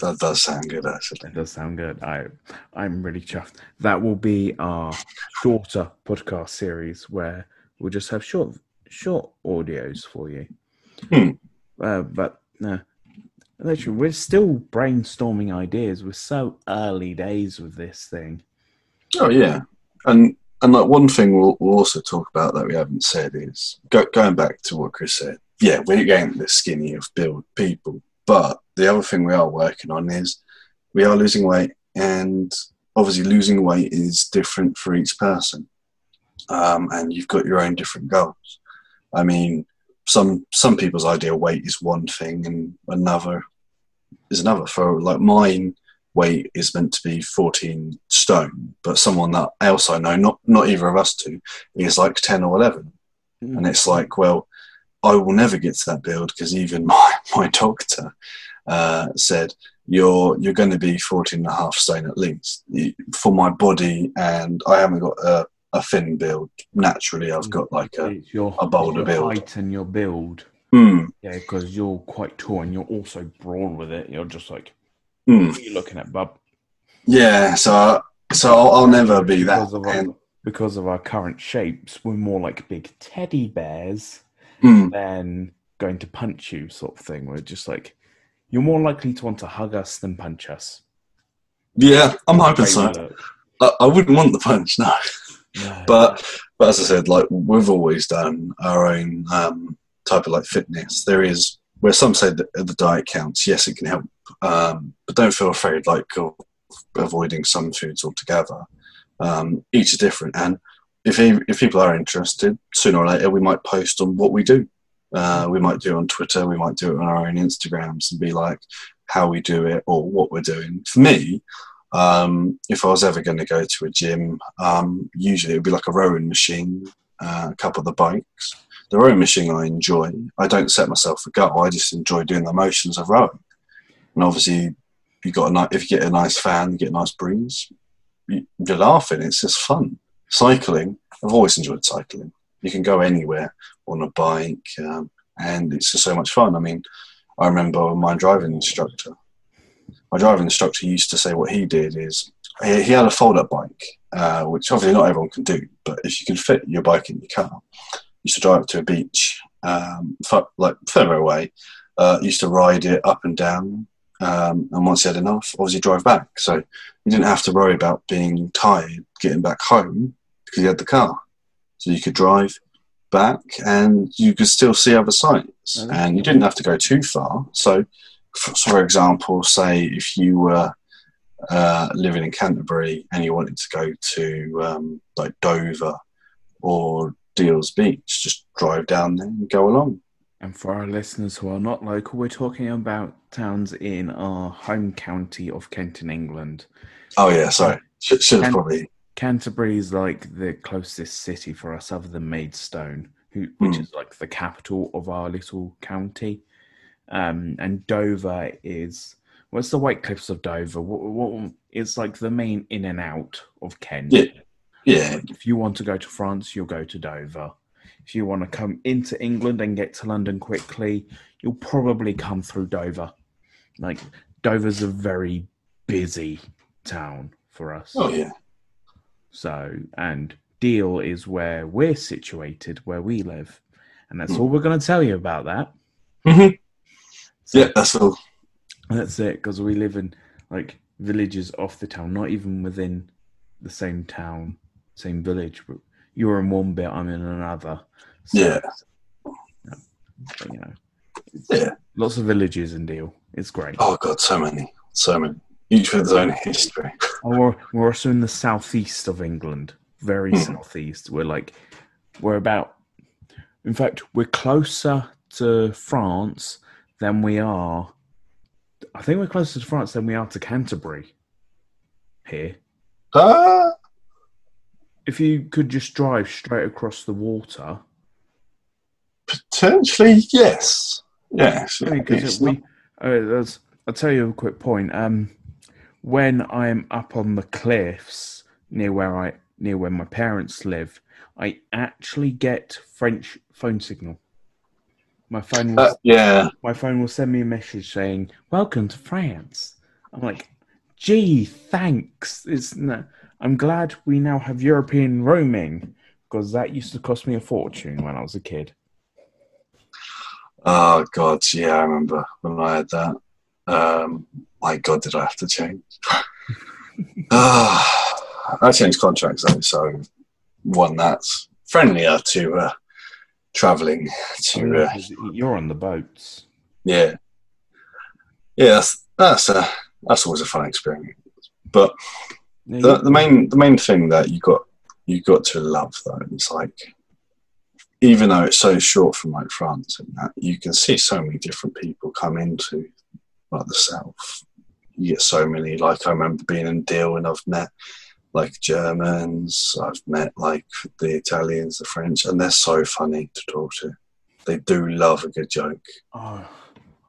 That does sound good actually. that does sound good. I I'm really chuffed. That will be our shorter podcast series where we'll just have short short audios for you. Hmm. Uh, but no, literally, we're still brainstorming ideas. We're so early days with this thing. Oh yeah, and and like one thing we'll, we'll also talk about that we haven't said is go, going back to what Chris said. Yeah, we're getting the skinny of build people, but the other thing we are working on is we are losing weight, and obviously losing weight is different for each person, um, and you've got your own different goals. I mean, some some people's ideal weight is one thing, and another is another. For like mine, weight is meant to be 14 stone, but someone that else I know, not not either of us two, is like 10 or 11. And it's like, well, I will never get to that build because even my, my doctor uh, said, you're you're going to be 14 and a half stone at least for my body, and I haven't got a, a thin build. Naturally, I've got like a, It's your, a boulder it's your build. height and your build. hmm, Yeah, because you're quite tall and you're also broad with it. You're just like, hmm. what are you looking at, bub? yeah. So so I'll, I'll never be that. Because of, our, because of our current shapes, we're more like big teddy bears hmm, than going to punch you, sort of thing. We're just like, you're more likely to want to hug us than punch us. yeah, I'm hoping so. I, I wouldn't want the punch, no. No. But but as I said, like we've always done our own um, type of like fitness. There is where some say that the diet counts. Yes, it can help, um, but don't feel afraid like of avoiding some foods altogether. Um, each is different, and if if people are interested, sooner or later we might post on what we do. Uh, we might do it on Twitter. We might do it on our own Instagrams and be like, how we do it or what we're doing. For me, um, if I was ever going to go to a gym, um, usually it would be like a rowing machine, uh, a couple of the bikes. The rowing machine I enjoy. I don't set myself a goal. I just enjoy doing the motions of rowing. And obviously, you got a ni- if you get a nice fan, you get a nice breeze. You're laughing. It's just fun. Cycling. I've always enjoyed cycling. You can go anywhere on a bike, um, and it's just so much fun. I mean, I remember my driving instructor. My driving instructor used to say what he did is he, he had a fold-up bike, uh, which obviously not everyone can do, but if you can fit your bike in your car, used to drive it to a beach, um, like further away. Uh, used to ride it up and down, um, and once he had enough, obviously drive back. So you didn't have to worry about being tired getting back home because you had the car. So you could drive back and you could still see other sites Mhm. and you didn't have to go too far. So, for, for example, say if you were uh, living in Canterbury and you wanted to go to um, like Dover or Deals Beach, just drive down there and go along. And for our listeners who are not local, we're talking about towns in our home county of Kent in England. Oh yeah, sorry, should, should have And- probably Canterbury is like the closest city for us, other than Maidstone, who, which Hmm. is like the capital of our little county. Um, and Dover is what's the White Cliffs of Dover? What, what it's like the main in and out of Kent. Yeah. yeah. Like, if you want to go to France, you'll go to Dover. If you want to come into England and get to London quickly, you'll probably come through Dover. Like Dover's a very busy town for us. Oh yeah. So, and Deal is where we're situated, where we live. And that's all we're going to tell you about that. Mhm. So Yeah, that's all. That's it, because we live in like villages off the town, not even within the same town, same village. But You're in one bit, I'm in another. So, Yeah. but, you know, Yeah. lots of villages in Deal. It's great. Oh god, so many, so many. Each with its own history. We're, we're also in the southeast of England, very Hmm. southeast. We're like, we're about, in fact, we're closer to France than we are. I think we're closer to France than we are to Canterbury here. Ah, If you could just drive straight across the water, potentially yes. Yes. Only 'cause it's it- we, uh, I'll tell you a quick point. Um, when I'm up on the cliffs near where I near where my parents live, I actually get French phone signal. My phone will, uh, yeah. my phone will send me a message saying "Welcome to France." I'm like, "Gee, thanks." It's no, I'm glad we now have European roaming because that used to cost me a fortune when I was a kid. Oh god, yeah, I remember when I had that. Um, my god, did I have to change? Ah, I changed contracts though, so one that's friendlier to uh, traveling. To uh, 'Cause You're on the boats. yeah, yeah, that's that's, uh, that's always a fun experience. But the, the main the main thing that you got you got to love though is like even though it's so short from like France and that you can see so many different people come into like the south. You get so many like I remember being in Deal and I've met like Germans, I've met like the Italians, the French, and they're so funny to talk to. They do love a good joke. Oh,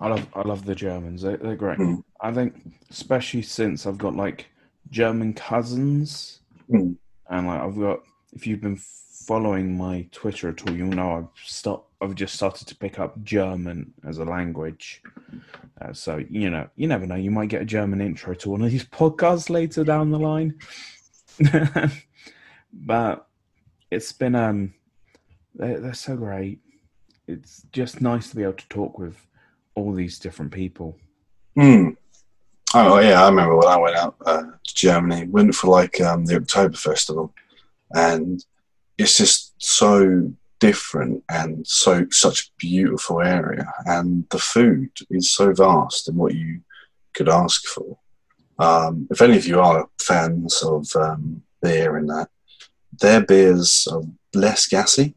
I love I love the Germans. They, they're great. Mm. I think, especially since I've got like German cousins, Mm. and like I've got. If you've been following my Twitter at all, you'll know I've start. I've just started to pick up German as a language. Uh, so you know, you never know. You might get a German intro to one of these podcasts later down the line. but it's been um, they're, they're so great. It's just nice to be able to talk with all these different people. Hmm. Oh yeah, I remember when I went out uh, to Germany. Went for like um, the October Festival, and it's just so different and so such a beautiful area, and the food is so vast and what you could ask for. Um, if any of you are fans of um, beer and that, their beers are less gassy.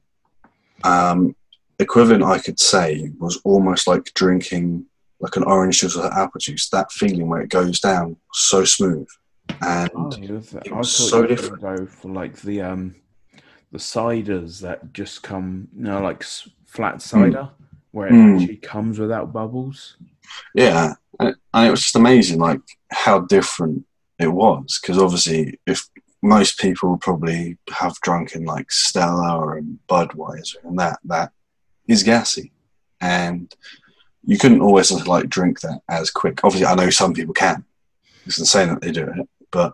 Um, equivalent, I could say, was almost like drinking like an orange juice or apple juice, that feeling where it goes down so smooth. And Oh, was- it I was so you were gonna different. Go for like the um, the ciders that just come, you know, like flat cider, where it Mm. actually comes without bubbles. Yeah, and, it was just amazing, like how different it was. Because obviously, if most people probably have drunk in like Stella and Budweiser and that, that is gassy, and you couldn't always like drink that as quick. Obviously, I know some people can. It's insane that they do it, but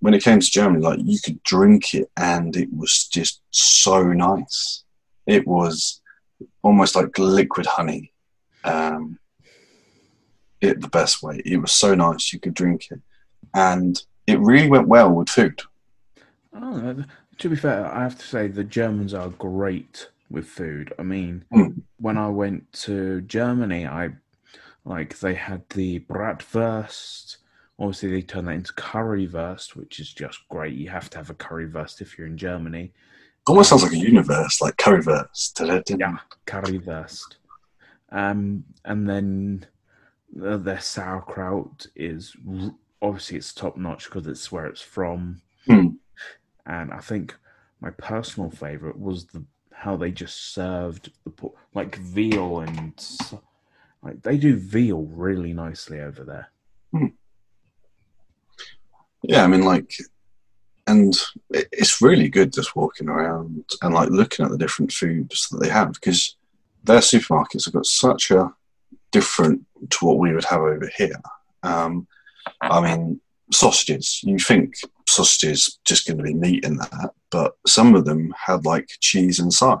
when it came to Germany, like you could drink it, and it was just so nice. It was almost like liquid honey. Um, it the best way. It was so nice. You could drink it, and it really went well with food. Oh, to be fair, I have to say the Germans are great with food. I mean, Mm. when I went to Germany, I like they had the bratwurst. Obviously, they turn that into currywurst, which is just great. You have to have a currywurst if you're in Germany. Almost sounds like a universe, like. Da-da-da. Yeah, currywurst. Um, and then uh, their sauerkraut is r- obviously it's top notch because it's where it's from. Hmm. And I think my personal favorite was the how they just served the por- like veal and like they do veal really nicely over there. Yeah, I mean, like, and it's really good just walking around and like looking at the different foods that they have because their supermarkets have got such a different to what we would have over here. Um, I mean, sausages. You think sausages just going to be meat in that, but some of them had like cheese inside.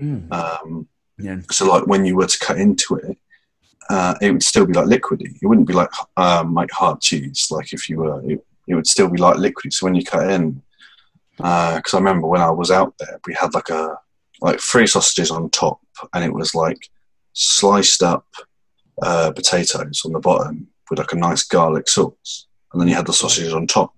Mm. Um, Yeah, so like when you were to cut into it, uh, it would still be like liquidy. It wouldn't be like um, like hard cheese. Like if you were, it, it would still be like liquidy. So when you cut in, because I remember when I was out there, we had like a like three sausages on top, and it was like sliced up uh, potatoes on the bottom with like a nice garlic sauce, and then you had the sausages on top.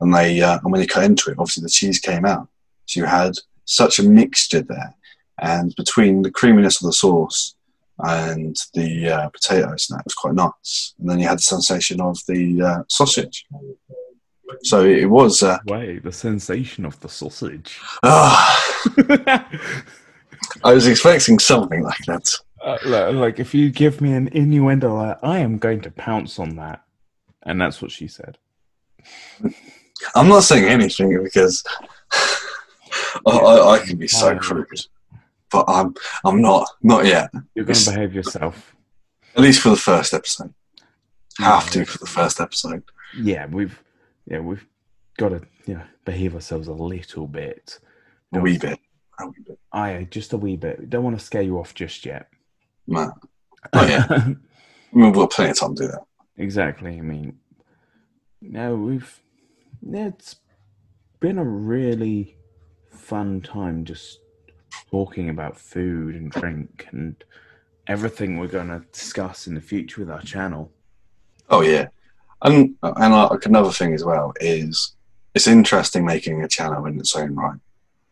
And they uh, and when you cut into it, obviously the cheese came out. So you had such a mixture there, and between the creaminess of the sauce and the uh, potatoes, and that was quite nice. And then you had the sensation of the uh, sausage. So it was. Uh, wait, the sensation of the sausage. ah, I was expecting something like that. Uh, li- like if you give me an innuendo, like, I am going to pounce on that, and that's what she said. I'm not saying anything because I, I, I can be so crude, but I'm I'm not not yet. You're going to behave yourself. At least for the first episode. Have to for the first episode. Yeah, we've yeah we've got to you know behave ourselves a little bit. A wee bit. A wee bit. Oh, Aye, just a wee bit. Don't want to scare you off just yet. No. Oh, yeah. I mean, we've got plenty of time to do that. exactly. I mean, no, we've yeah, it's been a really fun time just talking about food and drink and everything we're going to discuss in the future with our channel. Oh yeah, and and another thing as well is it's interesting making a channel in its own right.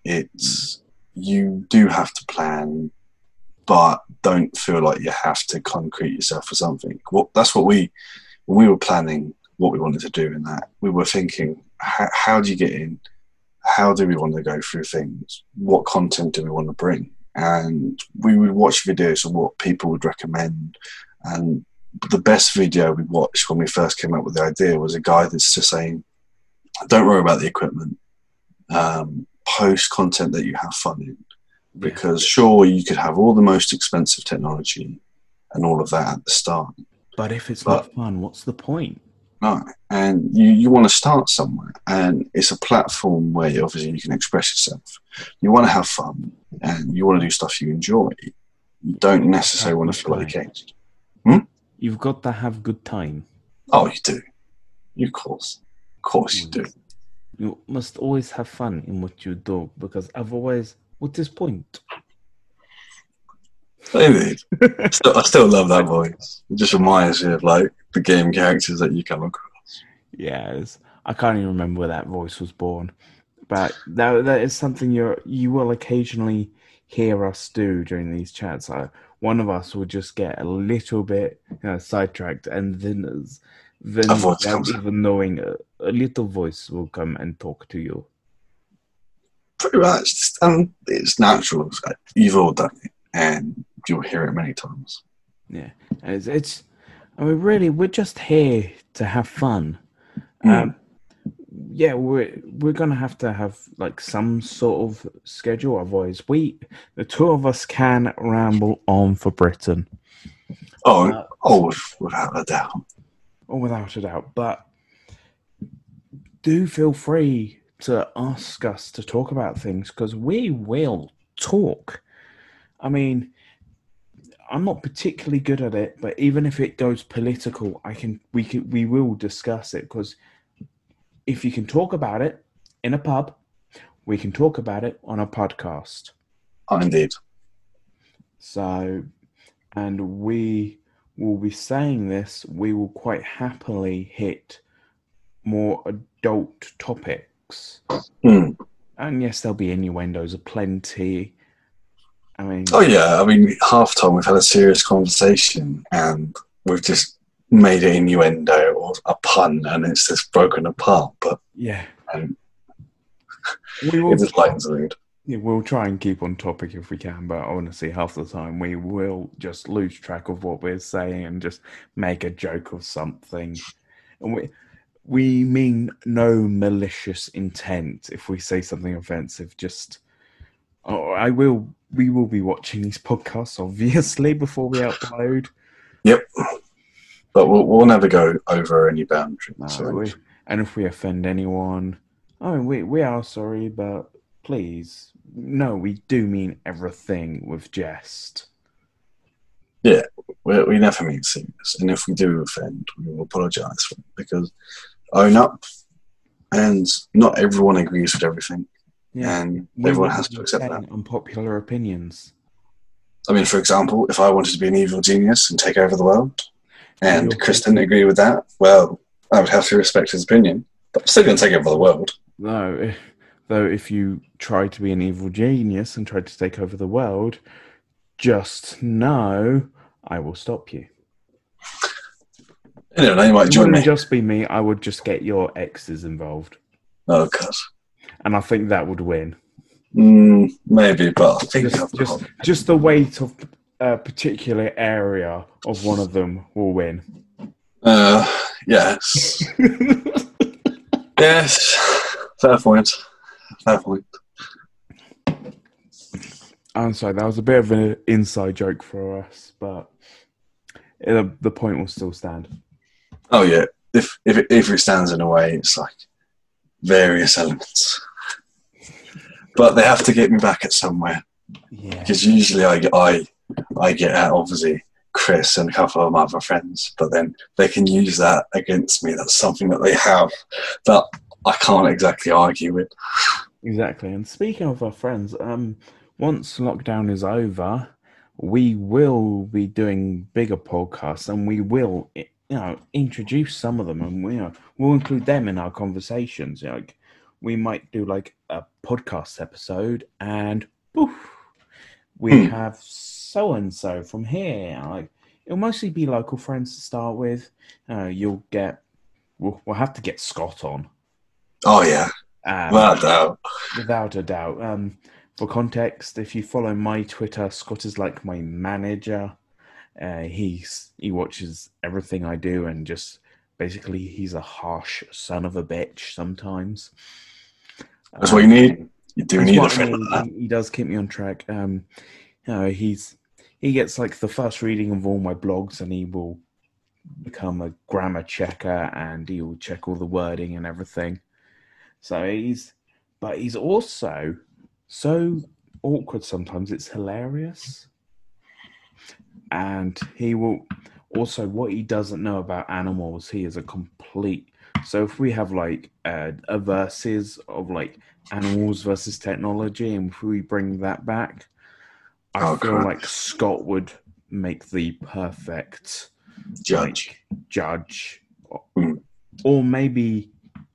It's you do have to plan, but don't feel like you have to concrete yourself for something. Well, that's what we when we were planning what we wanted to do in that we were thinking how, how do you get in how do we want to go through things what content do we want to bring and we would watch videos of what people would recommend and the best video we watched when we first came up with the idea was a guy that's just saying, "Don't worry about the equipment. Um, post content that you have fun in, because sure you could have all the most expensive technology and all of that at the start. But if it's But- not fun, what's the point? No, and you you want to start somewhere, and it's a platform where you, obviously you can express yourself. You want to have fun, and you want to do stuff you enjoy. You don't necessarily want to feel like you're caged. You've got to have good time. Oh, you do. You, of course, of course, you do. You must always have fun in what you do because otherwise, what is point? Still, I still love that voice. It just reminds me of like the game characters that you come across. Yes, I can't even remember where that voice was born, but that that is something you you will occasionally hear us do during these chats. I, one of us will just get a little bit you know, sidetracked, and then then without even knowing, a, a little voice will come and talk to you. Pretty much, and it's natural. It's like, You've all done it, and you'll hear it many times. Yeah, it's, it's I mean, really, we're just here to have fun. Mm. Um, yeah, we're we're gonna have to have like some sort of schedule, otherwise, we the two of us can ramble on for Britain, Oh, Uh, oh, without a doubt. Oh, without a doubt. But do feel free to ask us to talk about things because we will talk. I mean, I'm not particularly good at it, but even if it goes political, I can we can we will discuss it because if you can talk about it in a pub, we can talk about it on a podcast. Oh, indeed. So, and we will be saying this, we will quite happily hit more adult topics. Hmm. And yes, there'll be innuendos aplenty. I mean, Oh yeah, I mean, half time we've had a serious conversation and we've just made an innuendo or a pun, and it's just broken apart. But yeah. Um, we will it lightens the mood. Yeah, we'll try and keep on topic if we can, but honestly, half the time we will just lose track of what we're saying and just make a joke of something. And we we mean no malicious intent if we say something offensive. Just oh, I will. We will be watching these podcasts obviously before we upload. But we'll, we'll never go over any boundaries. No, so- we, and if we offend anyone, I mean, we we are sorry, but please, no, we do mean everything with jest. Yeah, we, we never mean serious, and if we do offend, we will apologise for it because own up, and not everyone agrees with everything, and We everyone has to accept that. Unpopular opinions. I mean, for example, if I wanted to be an evil genius and take over the world, and Chris didn't agree with that, well, I would have to respect his opinion. But I'm still going to take over the world. No, if, though, if you try to be an evil genius and try to take over the world, just know I will stop you. You know, you might It join wouldn't me. just be me. I would just get your exes involved, Oh, God. and I think that would win. Mm, maybe, but I think Just, just, just the weight of a particular area of one of them will win. uh, yes. yes. Fair point. Fair point. I'm sorry, that was a bit of an inside joke for us, but it, the point will still stand. Oh, yeah. If, if, it, if it stands in a way, it's like various elements. But they have to get me back at somewhere. Yeah. because usually I, I I get at obviously Chris and a couple of my other friends, but then they can use that against me. That's something that they have that I can't exactly argue with. Exactly. And speaking of our friends, um, once lockdown is over, we will be doing bigger podcasts, and we will, you know, introduce some of them, and we, you know, we'll include them in our conversations. You know, like we might do like a podcast episode, and poof, we Hmm. have so and so from here. Like it'll mostly be local friends to start with. Uh, you'll get, we'll, we'll have to get Scott on. Oh yeah, Um, without doubt. Without a doubt. Um, for context, if you follow my Twitter, Scott is like my manager. Uh, he's he watches everything I do, and just basically he's a harsh son of a bitch sometimes. That's what you need. You do need a friend mean. like that. He, he does keep me on track. Um, you know, he's he gets like the first reading of all my blogs, and he will become a grammar checker, and he will check all the wording and everything. So he's, but he's also so awkward sometimes. It's hilarious, and he will also what he doesn't know about animals. He is a complete. So if we have like uh, a versus of like animals versus technology, and if we bring that back, I Oh, feel God. like Scott would make the perfect Judge. like, judge, or, Mm. or maybe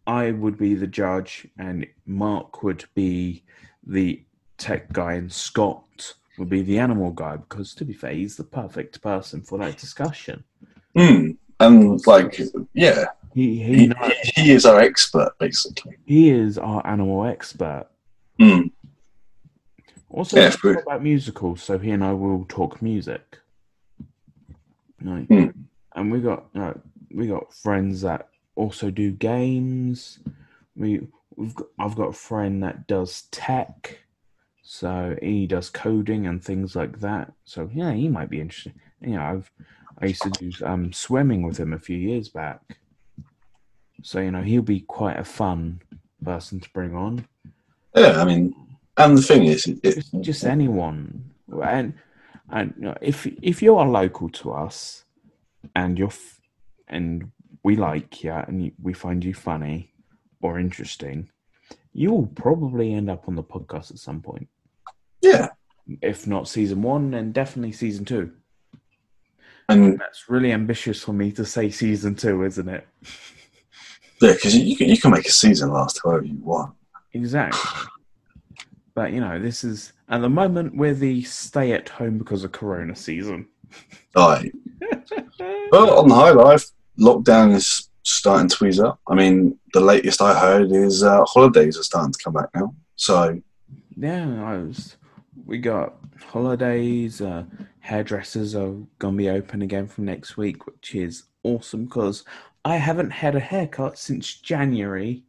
I would be the judge, and Mark would be the tech guy, and Scott would be the animal guy because, to be fair, he's the perfect person for that discussion. Mm. And like, yeah, He he he, he is our expert basically. he is our animal expert. Mm. Also, Yeah, we if we- talk about musicals, so he and I will talk music. Hmm. And we got uh, we got friends that also do games. We we've got, I've got a friend that does tech, so he does coding and things like that. So yeah, he might be interesting. You know, I've I used to do um, swimming with him a few years back. So you know, he'll be quite a fun person to bring on. Yeah, I mean, and the thing is, it, it, just, anyone. And and you know, if if you are local to us and you're f- and we like you and you, we find you funny or interesting you will probably end up on the podcast at some point. Yeah, if not season one then definitely season two. And that's really ambitious for me to say season two isn't it? Yeah, because you, you can you can make a season last however you want. exactly but you know this is at the moment we're the stay at home because of corona season Like, well, on the high life, lockdown is starting to ease up. I mean, the latest I heard is uh, holidays are starting to come back now. So Yeah, I was. We got holidays. Uh, hairdressers are gonna be open again from next week, which is awesome because I haven't had a haircut since January,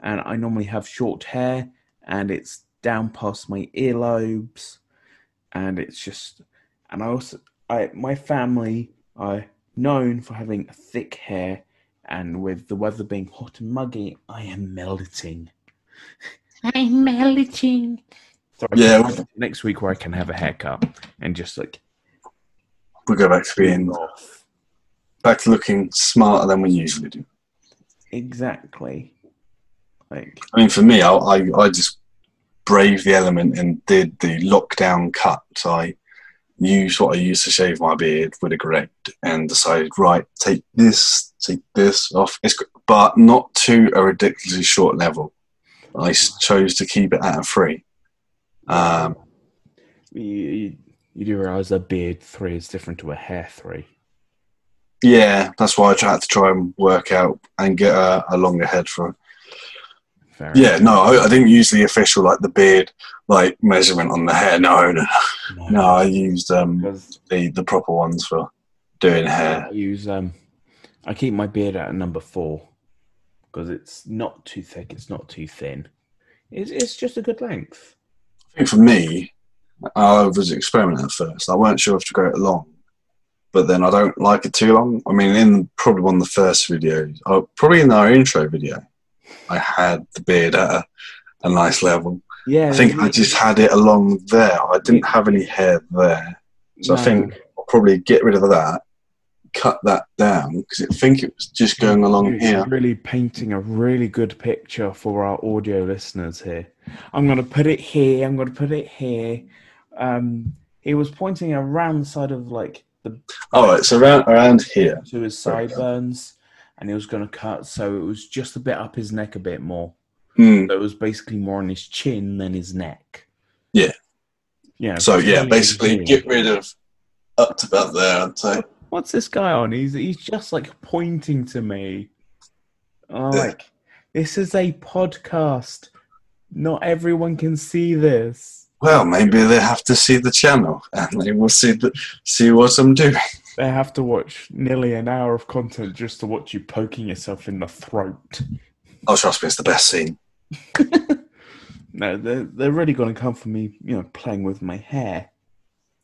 and I normally have short hair, and it's down past my earlobes, and it's just. And I also, I my family are known for having thick hair, and with the weather being hot and muggy, I am melting. I'm melting. So I Yeah, can't wait next week where I can have a haircut and just like we'll go back to being off. back to looking smarter than we usually do. Exactly. Like I mean, for me, I, I, I just braved the element and did the lockdown cut. I used what I used to shave my beard with a grate and decided, right, take this, take this off. It's, but not to a ridiculously short level. I chose to keep it at a three. Um, you, you, you do realize a beard three is different to a hair three. yeah, that's why I tried to try and work out and get a, a longer head for Fair Yeah, no, I, I didn't use the official like the beard like measurement on the hair. No, no, enough. no. I used um the the proper ones for doing hair. I use um, I keep my beard at a number four because it's not too thick, it's not too thin. It's it's just a good length. I think for me, I was experimenting at first. I weren't sure if to grow it long, but then I don't like it too long. I mean, in probably one of the first videos, oh, probably in our intro video, I had the beard at a, a nice level. Yeah, I think I just had it along there. I didn't have any hair there. So I think I'll probably get rid of that, cut that down because I think it was just going along It's here. really painting a really good picture for our audio listeners here. I'm going to put it here. I'm going to put it here. Um, he was pointing around the side of like the Oh, it's around around here. to his sideburns, and he was going to cut so it was just a bit up his neck a bit more. Hmm. So it was basically more on his chin than his neck. Yeah. Yeah. So yeah, basically get rid of up to about there. I'd say. What's this guy on? He's he's just like pointing to me. I'm Yeah. like, this is a podcast. Not everyone can see this. Well, maybe they have to see the channel and they will see the, see what I'm doing. They have to watch nearly an hour of content just to watch you poking yourself in the throat. Oh, trust me, it's the best scene. No, they're they're really going to come for me, you know, playing with my hair.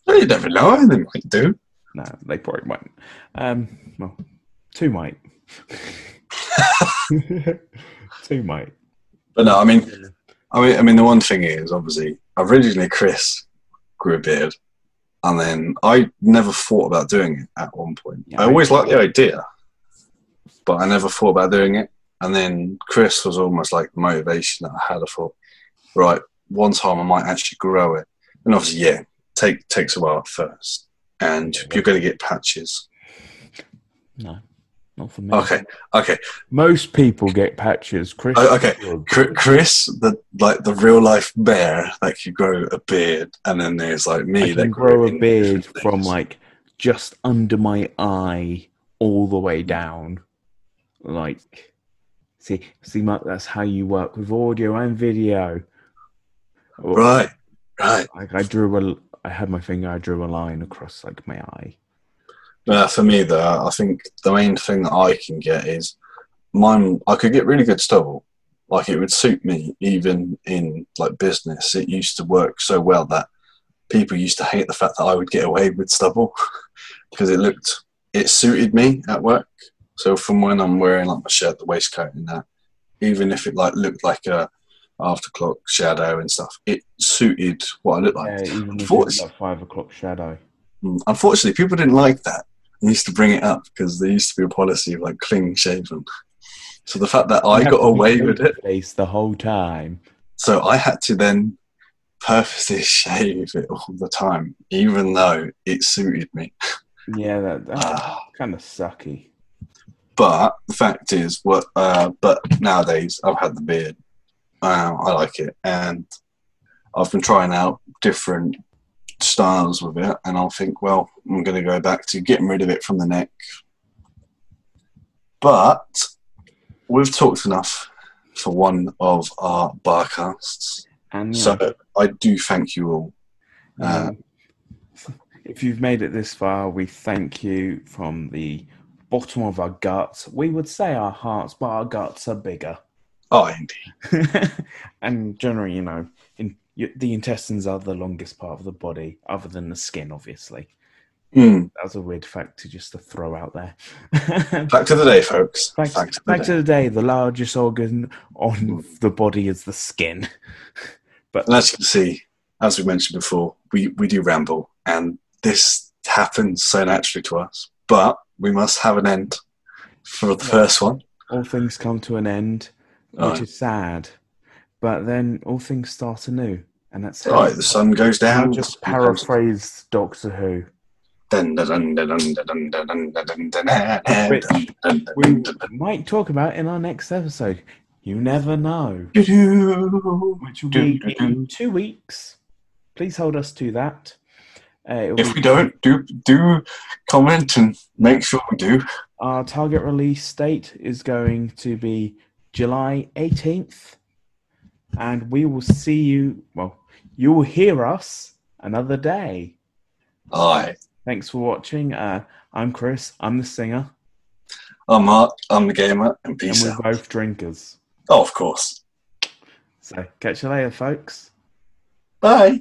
Well, you never know. They might do. No, they probably won't. Um, well, two might. two might. But no, I mean, I mean, I mean, the one thing is obviously originally Chris grew a beard, and then I never thought about doing it at one point. Yeah, I always liked the idea, but I never thought about doing it. And then Chris was almost like the motivation that I had. I thought, right, one time I might actually grow it, and obviously, yeah, take takes a while at first, and you're going to get patches. No. Not for me. Okay, okay, Most people get patches. Chris. Oh, okay. Chris, the like the real life bear, like you grow a beard, and then there's like me I that can grow a beard from like just under my eye all the way down. Like, see, see, Mark, that's how you work with audio and video. Right, right. Like I drew a, I had my finger, I drew a line across like my eye. Uh, for me, though, I think the main thing that I can get is mine. I could get really good stubble. Like it would suit me, even in like business. It used to work so well that people used to hate the fact that I would get away with stubble because it looked, it suited me at work. So from when I'm wearing like my shirt, the waistcoat, and that, even if it like looked like a after clock shadow and stuff, it suited what I looked like. Yeah, even if it's like five o'clock shadow. Mm, Unfortunately, people didn't like that. Used to bring it up because there used to be a policy of like clean shaven. So the fact that I You got away with it, Face the whole time. so I had to then purposely shave it all the time, even though it suited me. Yeah, that, that's Ah. kind of sucky. But the fact is, what? Uh, but nowadays I've had the beard. Uh, I like it, and I've been trying out different styles with it, and I'll think, well, I'm going to go back to getting rid of it from the neck. But we've talked enough for one of our barcasts, And yeah, so I do thank you all. Uh, um, if you've made it this far, we thank you from the bottom of our guts. We would say our hearts, but our guts are bigger. Oh, indeed. and generally, you know, in, y the intestines are the longest part of the body, other than the skin, obviously. Mm. That was a weird fact to just to throw out there. Back to the day, folks. back, Back to the back day. to the day, the largest organ on the body is the skin. But And as you can see, as we mentioned before, we, we do ramble, and this happens so naturally to us. But we must have an end for the first one. all things come to an end, which Right. is sad. But then all things start anew, and that's right. The sun goes down. Just paraphrase Doctor Who. Which we might talk about in our next episode. You never know. Which will be in two weeks. Please hold us to that. Uh, if we don't, do do comment and make sure we do. Our target release date is going to be July 18th. And we will see you, well, you will hear us another day. Aye. Thanks for watching. Uh, I'm Chris. I'm the singer. I'm Mark. I'm the gamer. And And we're out. both drinkers. Oh, of course. So catch you later, folks. Bye.